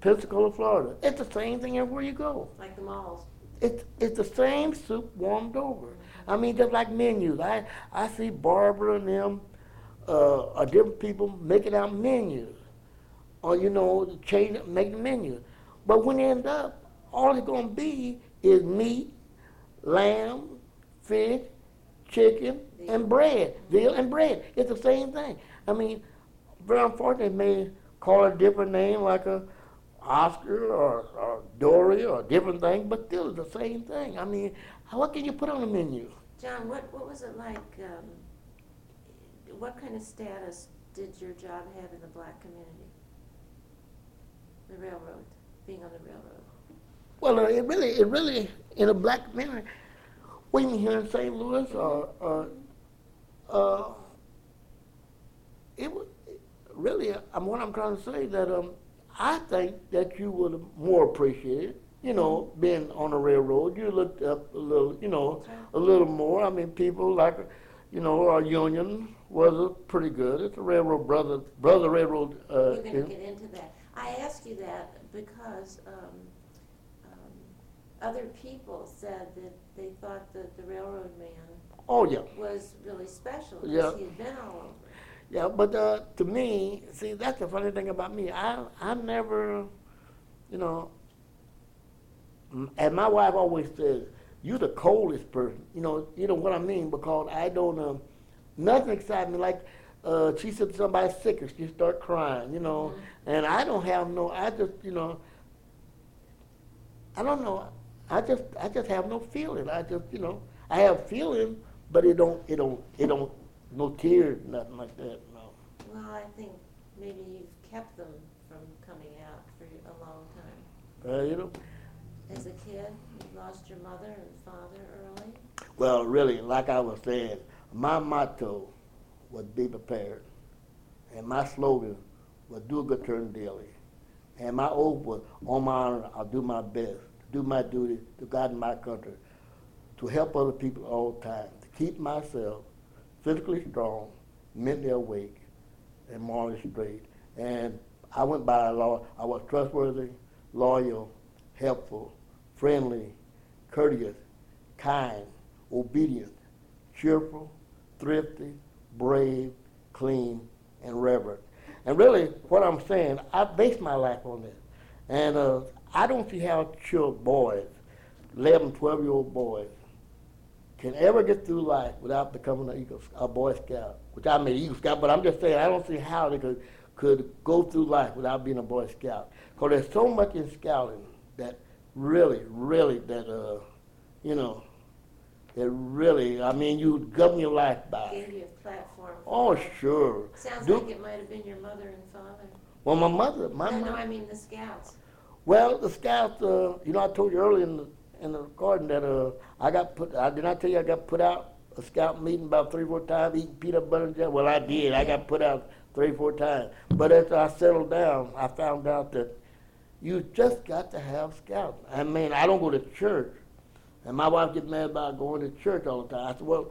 Pensacola, Florida. It's the same thing everywhere you go. Like the malls. It's it's the same soup warmed over. I mean, just like menus. I I see Barbara and them, uh, different people making out menus, or you know, change making the menu. But when they end up, all it's gonna be is meat, lamb, fish, chicken, and bread, veal and bread. It's the same thing. I mean, very unfortunately, they may call it a different name, like a Oscar or, or Dory or a different thing, but still it's the same thing. I mean, what can you put on the menu? John, what, what was it like, um, what kind of status did your job have in the black community? The railroad, being on the railroad? Well, uh, it really, it really, in a black community, we here in St. Louis or, or uh, it was really, I'm, what I'm trying to say that um, I think that you would have more appreciated, you know, being on the railroad. You looked up a little, you know, a little more. I mean, people like, you know, our union was uh, pretty good. It's a railroad brother, brother railroad. Uh, You're gonna get into that. I ask you that because, um, um, other people said that they thought that the railroad man oh yeah, was really special Yeah. he had been all over. yeah. But uh, to me, see, that's the funny thing about me. I I never, you know, m- and my wife always says, "You're the coldest person." You know, you know what I mean because I don't. Um, nothing excites me like. Uh, she said somebody's sick and she start crying, you know, and I don't have no. I just, you know, I don't know. I just, I just have no feeling. I just, you know, I have feeling, but it don't, it don't, it don't, no tears, nothing like that. No. Well, I think maybe you've kept them from coming out for a long time. Uh, you know. As a kid, you lost your mother and father early. Well, really, like I was saying, my motto was be prepared. And my slogan was do a good turn daily. And my oath was, on my honor, I'll do my best, do my duty to God and my country, to help other people all the time, to keep myself physically strong, mentally awake, and morally straight. And I went by a law. I was trustworthy, loyal, helpful, friendly, courteous, kind, obedient, cheerful, thrifty, brave, clean, and reverent. And really, what I'm saying, I base my life on this. And uh, I don't see how children, boys, 11, 12 year old boys, can ever get through life without becoming an Eagle, a Boy Scout, which I'm Eagle Scout, but I'm just saying I don't see how they could, could go through life without being a Boy Scout. Because there's so much in scouting that really, really, that, uh, you know, that really, I mean, you govern your life by. Gave you a platform. for Oh, sure. Sounds Do- like it might have been your mother and father. Well, my mother, my no, mother. no, I mean the scouts. Well, the scouts, uh, you know, I told you earlier in the, in the garden that uh, I got put. I did not tell you I got put out a scout meeting about three, four times eating peanut butter and jelly? Well, I did. I got put out three, four times. But after I settled down, I found out that you just got to have scouts. I mean, I don't go to church, and my wife gets mad about going to church all the time. I said, well.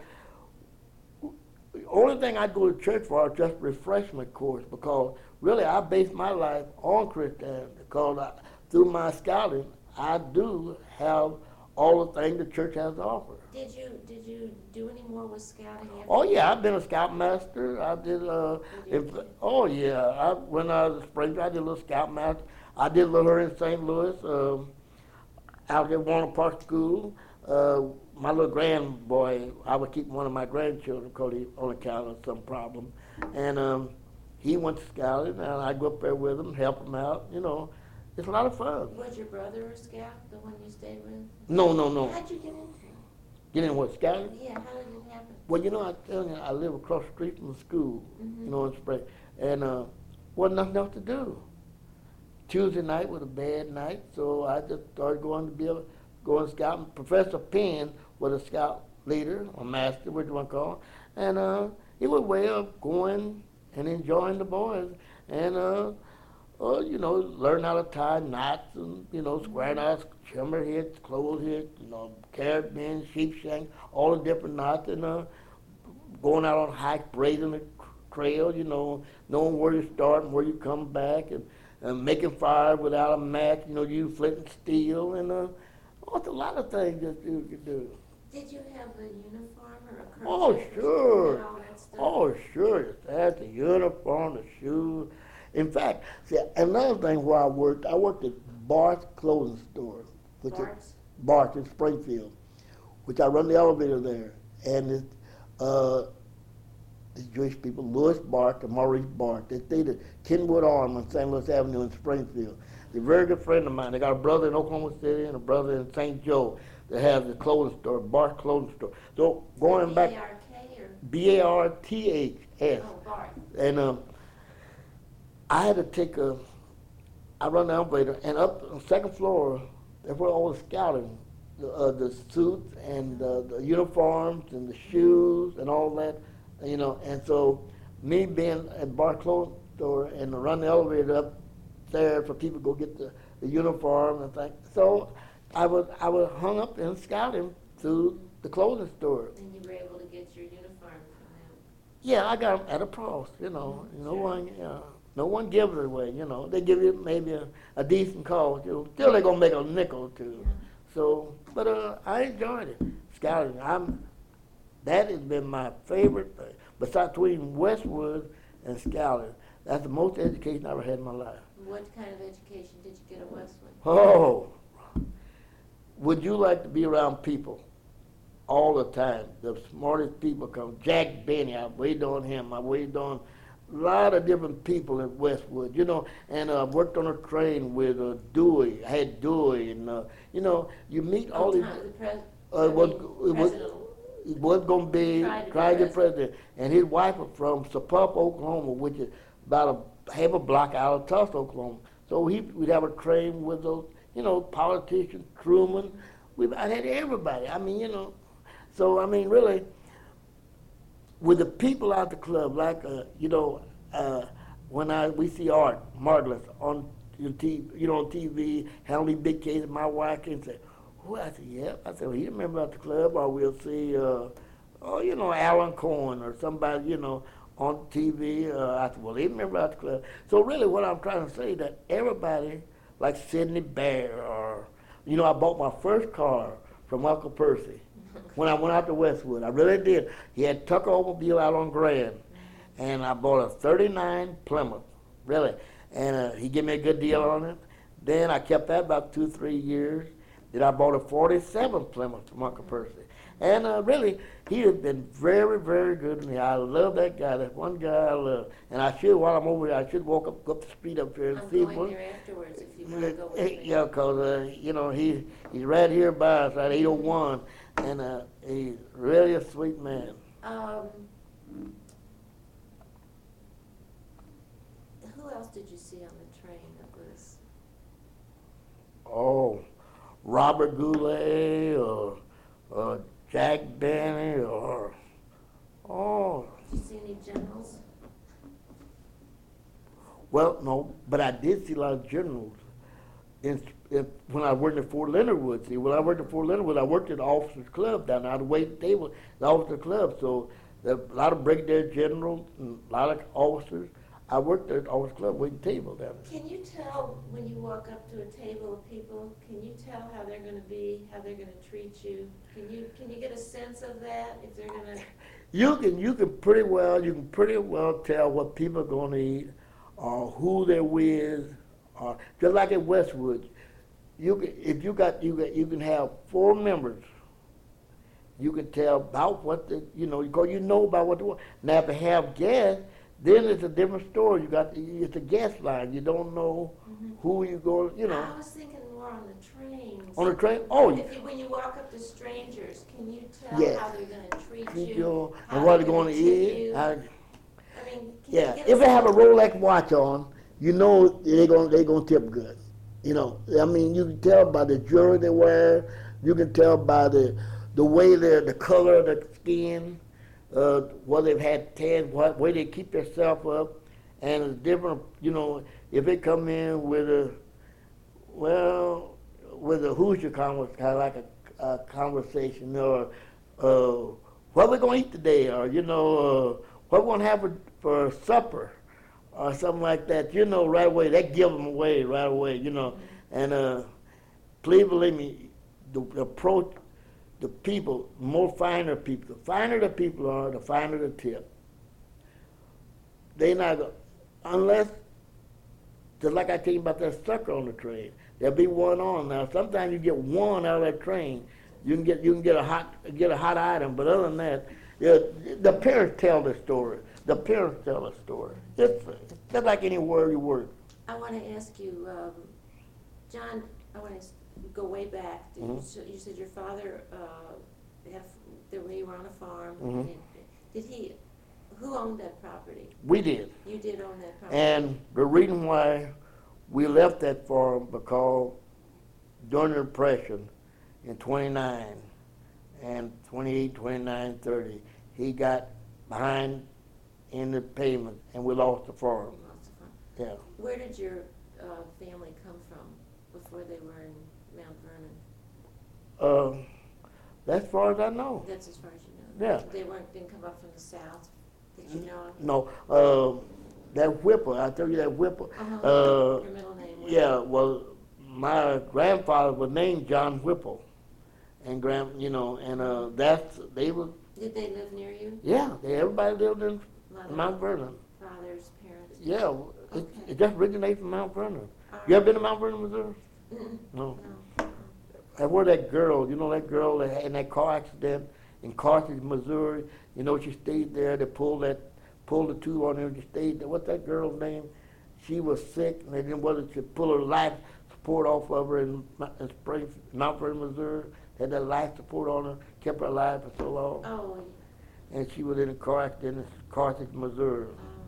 The only thing I go to church for is just refreshment course because really I base my life on Christianity because I, through my scouting I do have all the things the church has to offer. Did you did you do any more with scouting? Oh yeah, I've been a scoutmaster. I did. Uh, You if, oh yeah, I, when I was a Springfield, I did a little scoutmaster. I did a little in St. Louis, um, out at Warner Park School. Uh, my little grand boy, I would keep one of my grandchildren because he on account of some problem, and um, he went to scouting, and I go up there with him, help him out. You know, it's a lot of fun. Was your brother a scout, the one you stayed with? No, no, no. How'd you get into Get in what scouting? Yeah, how did it happen? Well, you know, I tell you, I live across the street from the school, Mhm. you know, in Spring, and uh, wasn't nothing else to do. Tuesday night was a bad night, so I just started going to be a going scouting. Professor Penn was a scout leader or master, what you want to call, it. and uh, he was way of going and enjoying the boys, and uh, uh, you know, learn how to tie knots and you know, square knots, shimmer hits, clove hitch, you know, carrick bends, sheepshank, all the different knots, and uh, going out on hikes, brazing the trail, you know, knowing where you start and where you come back, and, and making fire without a match, you know, you flint and steel, and uh, oh, a lot of things that you could do. Did you have a uniform or a Oh, sure. that stuff? Oh, sure, the hat, the uniform, the shoes. In fact, see, another thing where I worked, I worked at Barth's Clothing Store, which is Barth's? In Springfield, which I run the elevator there, and it, uh, the Jewish people, Louis Barth and Maurice Barth, they stayed at Kentwood Arm on St. Louis Avenue in Springfield. They're a very good friend of mine. They got a brother in Oklahoma City and a brother in St. Joe that has a clothing store, Barth Clothing Store. So going back? B A R T H S. Oh. And um, I had to take a, I run the elevator, and up on the second floor, that's were all the scouting, the, uh, the suits and uh, the uniforms and the shoes and all that, you know. And so, me being at Bar Clo- store and run the elevator up there for people to go get the, the uniform and things. So I was I was hung up in scouting through the clothing store. And you were able to get your uniform from them. Yeah, I got them at a price, you know. No Sure. one, uh, no one gives it away, you know. They give you maybe a, a decent cost. You know, still they're gonna make a nickel or two. Yeah. So, but uh, I enjoyed it. Scouting, I'm. That has been my favorite thing. Besides between Westwood and scouting, that's the most education I ever had in my life. What kind of education did you get at Westwood? Oh, would you like to be around people all the time? The smartest people come. Jack Benny, I waited on him. I waited on a lot of different people at Westwood, you know, and uh, worked on a train with uh, Dewey. I had Dewey, and uh, you know, you meet all Oh, these. The pres- Uh, I mean, it was, was going to be Tried to tried to president. and his wife was from Sapulpa, Oklahoma, which is about a half a block out of Tulsa, Oklahoma. So he, we'd have a train with those, you know, politicians, Truman. We, I had everybody. I mean, you know, so I mean, really, with the people out the club, like uh, you know, uh, when I we see Art Margulis on the TV, you know, on TV, handling big cases, my wife can say, "Who?" I said, "Yeah." I said, "Well, you remember at the club?" Or we'll see, uh, oh, you know, Alan Cohen or somebody, you know, on TV. Uh, I said, "Well, they remember at the club." So really, what I'm trying to say that everybody, like Sidney Baer, or you know, I bought my first car from Uncle Percy when I went out to Westwood. I really did. He had Tucker Automobile out on Grand, and I bought a '39 Plymouth, really. And uh, he gave me a good deal on it. Then I kept that about two, three years. Then I bought a '47 Plymouth from Uncle Percy. And uh, really, he has been very, very good to me. I love that guy. That one guy I love. And I should, while I'm over here, I should walk up, up the street up here and I'm see going one. there afterwards if you want to go with me. Yeah, cause uh, you know he he's right here by us at 801, and uh, he's really a sweet man. Um, who else did you see on the train that was? Oh, Robert Goulet or uh, Jack Benny or oh, Did you see any generals? well no, but I did see a lot of generals. In, in, when I worked at Fort Leonard Wood, see, when I worked at Fort Leonard Wood, I worked at the officers club down there. The wait table, the officers' club. So a lot of brigadier generals and a lot of officers. I worked at the officer club waiting table down there. Can you tell when you walk up to a table of people, can you tell how they're gonna be, how they're gonna treat you? Can you, can you get a sense of that, if they're gonna, You can you can pretty well you can pretty well tell what people are going to eat, or who they're with, or just like at Westwood, you can if you got you got you can have four members. You can tell about what the you know because you know about what they want. Now if they have guests, then it's a different story. You got it's a guest line. You don't know mm-hmm. who you go. You know I was thinking more on the train. on the train. Oh, If you, when you walk up to strangers, can you tell Yes. how they're gonna treat you, you? and what they're they're going to eat. how- I mean, can Yeah, you if they have a Rolex watch on, you know they're gonna they gonna tip good. You know, I mean, you can tell by the jewelry they wear. You can tell by the the way they the color of the skin, uh, whether they've had tan, what way they keep themselves up, and it's different. You know, if they come in with a well, with a Hoosier conversation, kind of like a, a conversation, or uh, what we're gonna eat today, or you know, uh, what we're gonna have for, for supper, or something like that. You know, right away they give them away right away. You know, and uh, please believe me, the, the approach, the people, more finer people, the finer the people are, the finer the tip. They not unless just like I tell you about that sucker on the train. There'll be one on. Now sometimes you get one out of that train, you can get you can get a hot get a hot item, but other than that, yeah, the parents tell the story. The parents tell the story. It's just like anywhere you work. I wanna ask you, um, John, I wanna s- go way back. Did you, Mhm. s- you said your father, uh, have, that when you were on a farm, Mhm. and did he, who owned that property? We did. You did own that property? And the reason why we left that farm because during the Depression in 29 and 28, 29, 30, he got behind in the payment and we lost the farm. Lost the Yeah. Where did your uh, family come from before they were in? Uh, that's as far as I know. That's as far as you know. Yeah. They weren't didn't come up from the south that you know of. No, uh, that Whipple, I tell you that Whipple. Uh-huh. Uh, Your middle name. was- yeah, well, my grandfather was named John Whipple, and grand, you know, and uh, that's they were. Did they live near you? Yeah, they, everybody lived in Mother, Mount Vernon. father's parents. Yeah, it, Okay. it just originated from Mount Vernon. All You ever right. been to Mount Vernon, Missouri? No. No. And where that girl, you know that girl that had in that car accident in Carthage, Missouri. You know she stayed there. They pulled that, pulled the tube on her. and She stayed there. What's that girl's name? She was sick, and they didn't whether to pull her life support off of her in, in Spring, Mount Vernon, Missouri. Had that life support on her, kept her alive for so long, Oh, and she was in a car accident in Carthage, Missouri. um,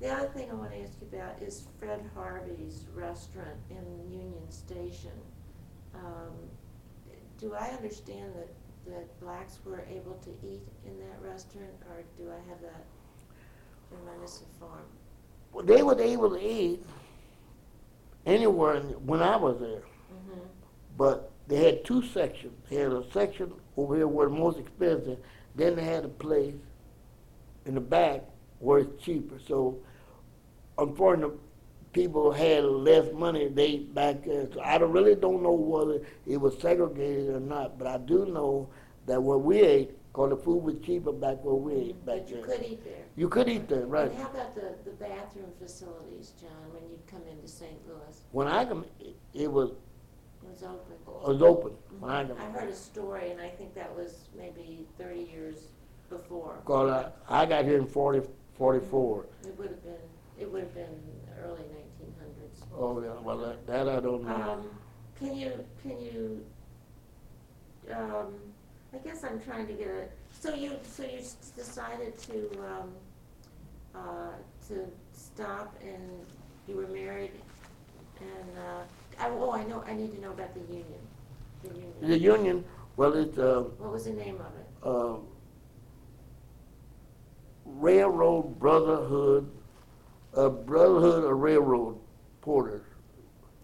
the other thing I want to ask you about is Fred Harvey's restaurant in Union Station. Um, do I understand that, that blacks were able to eat in that restaurant, or do I have that, am I misinformed? Well, they were able to eat anywhere in, when I was there. Mm-hmm. But they had two sections. They had a section over here where the most expensive. Then they had a place in the back where it's cheaper. So, unfortunately, people had less money. They back there. So I don't, really don't know whether it was segregated or not. But I do know that where we ate, cause the food was cheaper back where we ate back But you there. could eat there. You could eat there, right? And how about the, the bathroom facilities, John, when you'd come into St. Louis? When I come, it, it was It was open. it was open. When I mm-hmm. come. I heard a story, and I think that was maybe thirty years before. Cause I, I got here in 40, 44. Mm-hmm. It would have been, it would have been early. Oh, yeah, well, that, that I don't know. Um, can you, can you, um, I guess I'm trying to get a, so you, so you s- decided to, um, uh, to stop and you were married and, uh, I, oh, I know, I need to know about the union, the union. The union, well, it, uh, What was the name of it? uh, Railroad Brotherhood, a Brotherhood of Railroad Porters.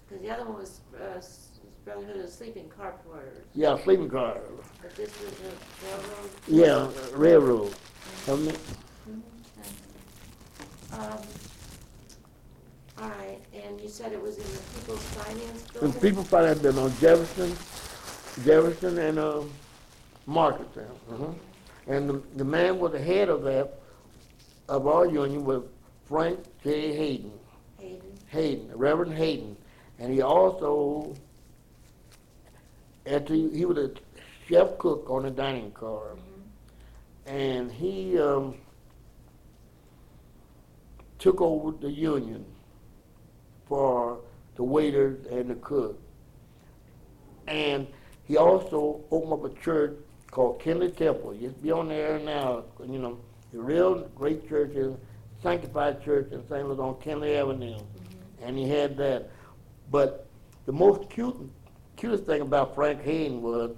Because the other one was, uh, S- of Sleeping Car Porters, Yeah, sleeping car. but this was a railroad? Yeah, railroad. I mean, Um, all right, and you said it was in the People's Finance And Building? people find out been on Jefferson, Jefferson and, uh, Market Town. uh And the, the man was the head of that, of our union was Frank J. Hayden. Hayden, Reverend Hayden, and he also, at the, he was a chef cook on the dining car, and he um, took over the union for the waiters and the cook, and he also opened up a church called Kinley Temple. Just be on there now, you know, the real great church, sanctified church in St. Louis on Kinley Avenue and he had that. But the most cute, cutest thing about Frank Hayden was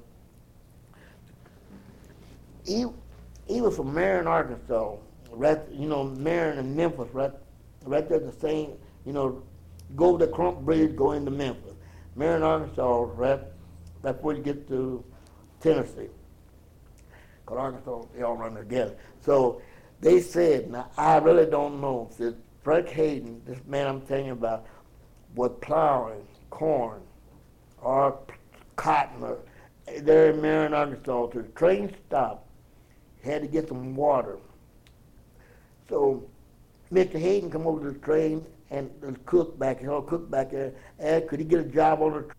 he he was from Marion, Arkansas, right? You know, Marion and Memphis, right? Right there, the same. You know, go the Crump Bridge, go into Memphis. Marion, Arkansas, right? That's where you get to Tennessee. Cause Arkansas, they all run together. So they said, now I really don't know. Said Frank Hayden, this man I'm telling you about, was plowing corn or cotton or there in Marion, Arkansas. The train stopped. Had to get some water. So Mr. Hayden come over to the train and the cook back, you know, cook back there, asked could he get a job on the